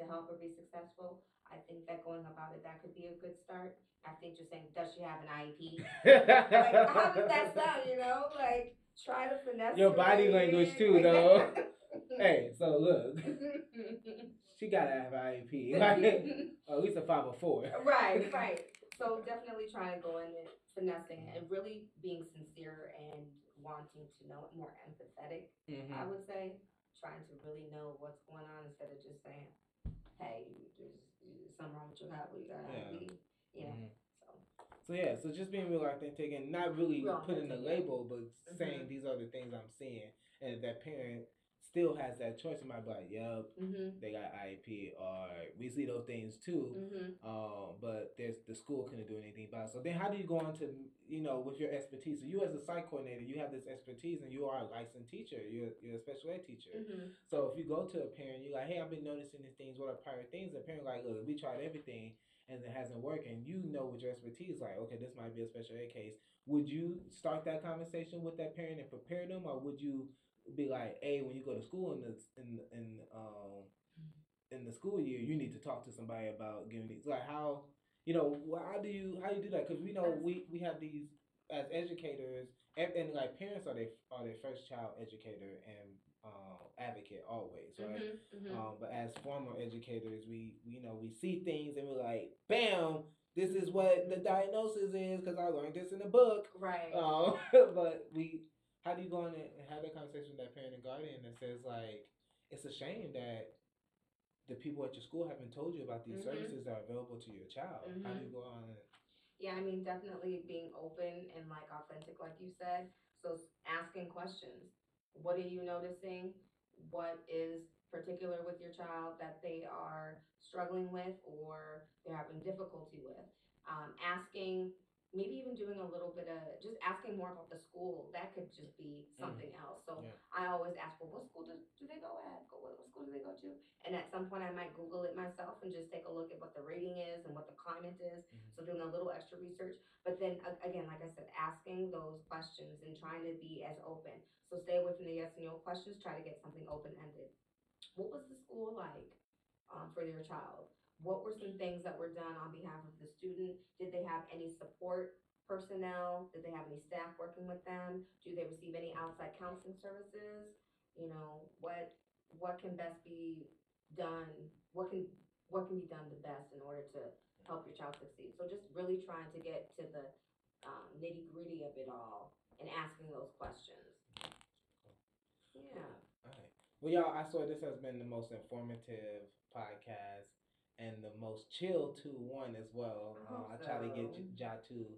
to help her be successful? I think that going about it that could be a good start. I think just saying, does she have an IEP? like, how does that sound? You know, like try to finesse Your body way language too, though. hey, so look, she gotta have an IEP, like, or at least a five or four. right, right. So definitely trying to go in and finessing and really being sincere and wanting to know it, more empathetic. Mm-hmm. I would say trying to really know what's going on instead of just saying, "Hey, there's, there's something wrong with your head. What you got? Yeah. Yeah. You know." Mhm. So So yeah, so just being real authentic and not really Real putting a authentic, yeah. label, but saying these are the things I'm seeing, and that parent still has that choice, it might be like, "Yep, mhm, they got IEP," or we see those things too. mhm, Um, but there's the school couldn't do anything about it. So then, how do you go on to you know with your expertise? So you as a site coordinator, you have this expertise, and you are a licensed teacher. You're you're a special ed teacher. mhm. So if you go to a parent, you're like, "Hey, I've been noticing these things. What are prior things?" The parent like, "Look, we tried everything." And it hasn't worked, and you know with your expertise, like, okay, this might be a special ed case. Would you start that conversation with that parent and prepare them, or would you be like, hey, when you go to school in the in in um in the school year, you need to talk to somebody about giving these. Like how you know how do you how you do that? Because we know we we have these as educators and, and like parents are their are their first child educator and uh, advocate always, right? Mhm, mhm. Um, but as former educators, we, we you know we see things and we're like, bam, this is what the diagnosis is because I learned this in a book. Right. Um, but we, how do you go in and have that conversation with that parent and guardian that says like, it's a shame that the people at your school haven't told you about these Mhm. services that are available to your child. How do Mhm. you go on? And, Yeah, I mean, definitely being open and like authentic, like you said. So asking questions. What are you noticing? What is particular with your child that they are struggling with or they're having difficulty with. Um, asking, maybe even doing a little bit of just asking more about the school. That could just be something else. So Yeah. I always ask, well, what school do, do they go at? Go, what, school do they go to? And at some point, I might Google it myself and just take a look at what the rating is and what the climate is. Mhm. So doing a little extra research. But then again, like I said, asking those questions and trying to be as open. So stay away from the yes and no questions. Try to get something open ended. What was the school like um, for your child? What were some things that were done on behalf of the student? Did they have any support personnel? Did they have any staff working with them? Do they receive any outside counseling services? You know, what what can best be done? What can what can be done the best in order to help your child succeed? So just really trying to get to the um, nitty gritty of it all and asking those questions. Yeah. All right. Well, y'all, I swear this has been the most informative podcast and the most chill to one as well. I Uh, I tried to get Jatu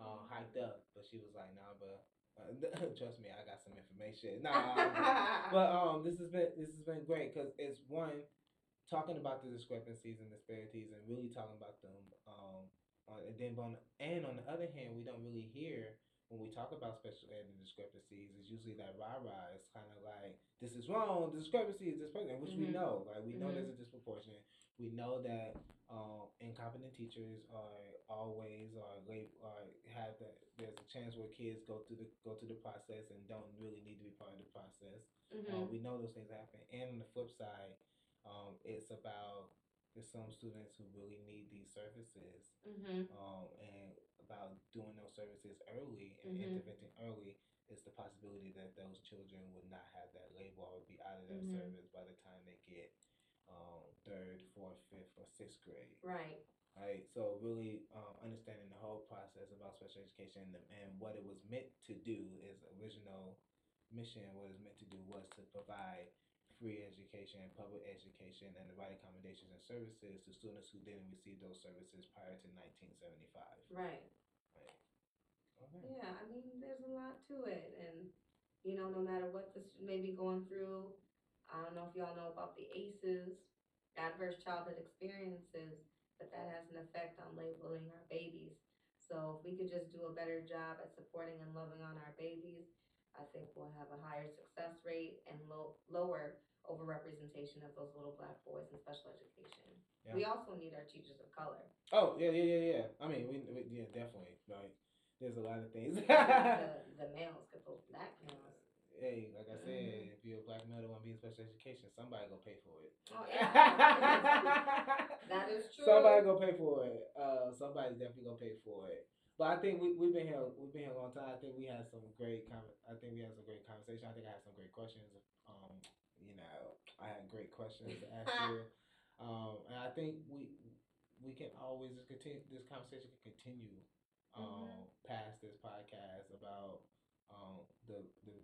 uh, hyped up, but she was like, "Nah, but uh, trust me, I got some information." Nah, but um, this has been this has been great because it's one talking about the discrepancies and disparities and really talking about them. Um, uh, and then on and on the other hand, we don't really hear when we talk about special ed and discrepancies. It's usually that rah rah. It's kind of like this is wrong. The discrepancy is discrepancy, which we Mhm. know. Like we know Mhm. there's a disproportion. We know that um, incompetent teachers are always or late or have that. There's a chance where kids go through the go through the process and don't really need to be part of the process. Mhm. Uh, we know those things happen. And on the flip side, um, it's about there's some students who really need these services Mhm. um, and about doing those services early and Mhm. interventing early is the possibility that those children would not have that label or be out of that Mhm. service by the time they get um, third, fourth, fifth, or sixth grade. Right. Right. So really um, understanding the whole process about special education and, and what it was meant to do, its original mission, what it was meant to do was to provide free education, public education, and the right accommodations and services to students who didn't receive those services prior to 1975. Right. Right. Okay. Yeah, I mean, there's a lot to it, and you know, no matter what student may be going through, I don't know if y'all know about the ACEs, adverse childhood experiences, but that has an effect on labeling our babies. So if we could just do a better job at supporting and loving on our babies, I think we'll have a higher success rate and low, lower overrepresentation of those little black boys in special education. Yeah. We also need our teachers of color. Oh yeah, yeah, yeah, yeah. I mean, we, we yeah, definitely. Like, there's a lot of things. the, the males, because those black males. Hey, like I said, Mhm. if you're a black male that want to be in special education, somebody go pay for it. Oh, yeah. that is true. Somebody go pay for it. Uh, somebody's definitely gonna pay for it. But I think we we've been here we've been here a long time. I think we had some great com- I think we had some great conversation. I think I had some great questions. Um, you know, I had great questions to ask you. Um, and I think we we can always continue this conversation can continue um Mhm. past this podcast about um the the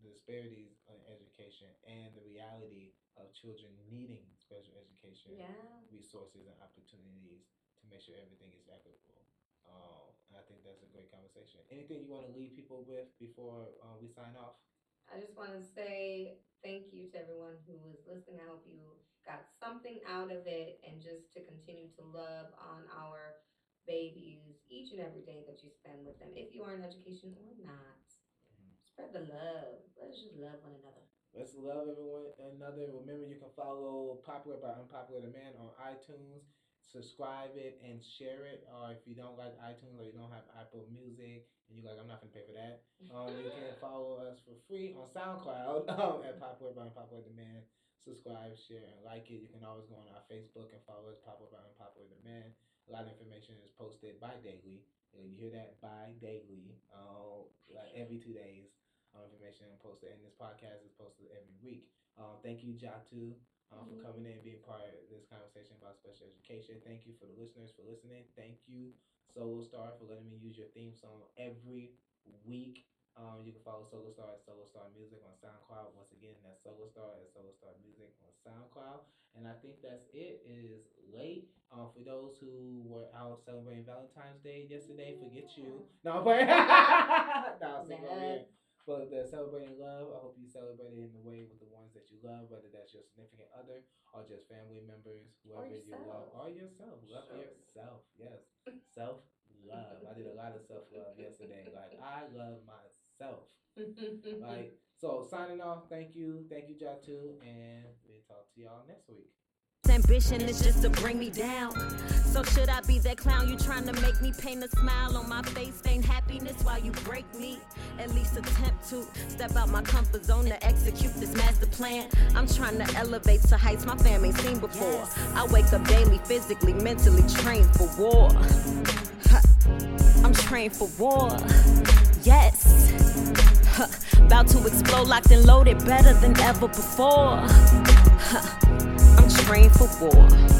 the disparities in education and the reality of children needing special education Yeah. resources and opportunities to make sure everything is equitable. Um, I think that's a great conversation. Anything you want to leave people with before uh, we sign off? I just want to say thank you to everyone who was listening. I hope you got something out of it and just to continue to love on our babies each and every day that you spend with them, if you are in education or not. Spread the love. Let's just love one another. Let's love everyone another. Remember, you can follow Popular by Unpopular Demand on iTunes. Subscribe it and share it. Or if you don't like iTunes or you don't have Apple Music and you're like, I'm not gonna pay for that, um, you can follow us for free on SoundCloud um, at Popular by Unpopular Demand. Subscribe, share, and like it. You can always go on our Facebook and follow us Popular by Unpopular Demand. A lot of information is posted by daily. You hear that by daily, uh, like every two days um, information posted, and this podcast is posted every week. Um, thank you, Jatu, um, for Mhm. coming in and being part of this conversation about special education. Thank you for the listeners for listening. Thank you, Solo Star, for letting me use your theme song every week. Um, you can follow Solo Star at Solo Star Music on SoundCloud. Once again, that's Solo Star at Solo Star Music on SoundCloud. And I think that's it. It is late. Um, for those who were out celebrating Valentine's Day yesterday, forget you. No, I'm no, I'm single. But they're celebrating love. I hope you celebrate it in the way with the ones that you love, whether that's your significant other or just family members, whoever you love, or yourself. Love sure. yourself. Yes, self love. I did a lot of self love yesterday. Like I love myself. like so, signing off. Thank you, thank you, Jatu, and we'll talk to y'all next week. Ambition is just to bring me down. So should I be that clown you trying to make me paint a smile on my face? Ain't happiness while you break me. At least attempt to step out my comfort zone to execute this master plan. I'm trying to elevate to heights my fam ain't seen before. I wake up daily, physically, mentally trained for war. I'm trained for war. Yes. About to explode, locked and loaded, better than ever before. I'm for war.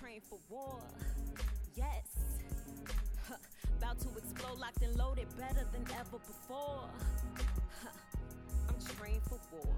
Trained for war. Yes. Huh. About to explode, locked and loaded, better than ever before. Huh. I'm trained for war.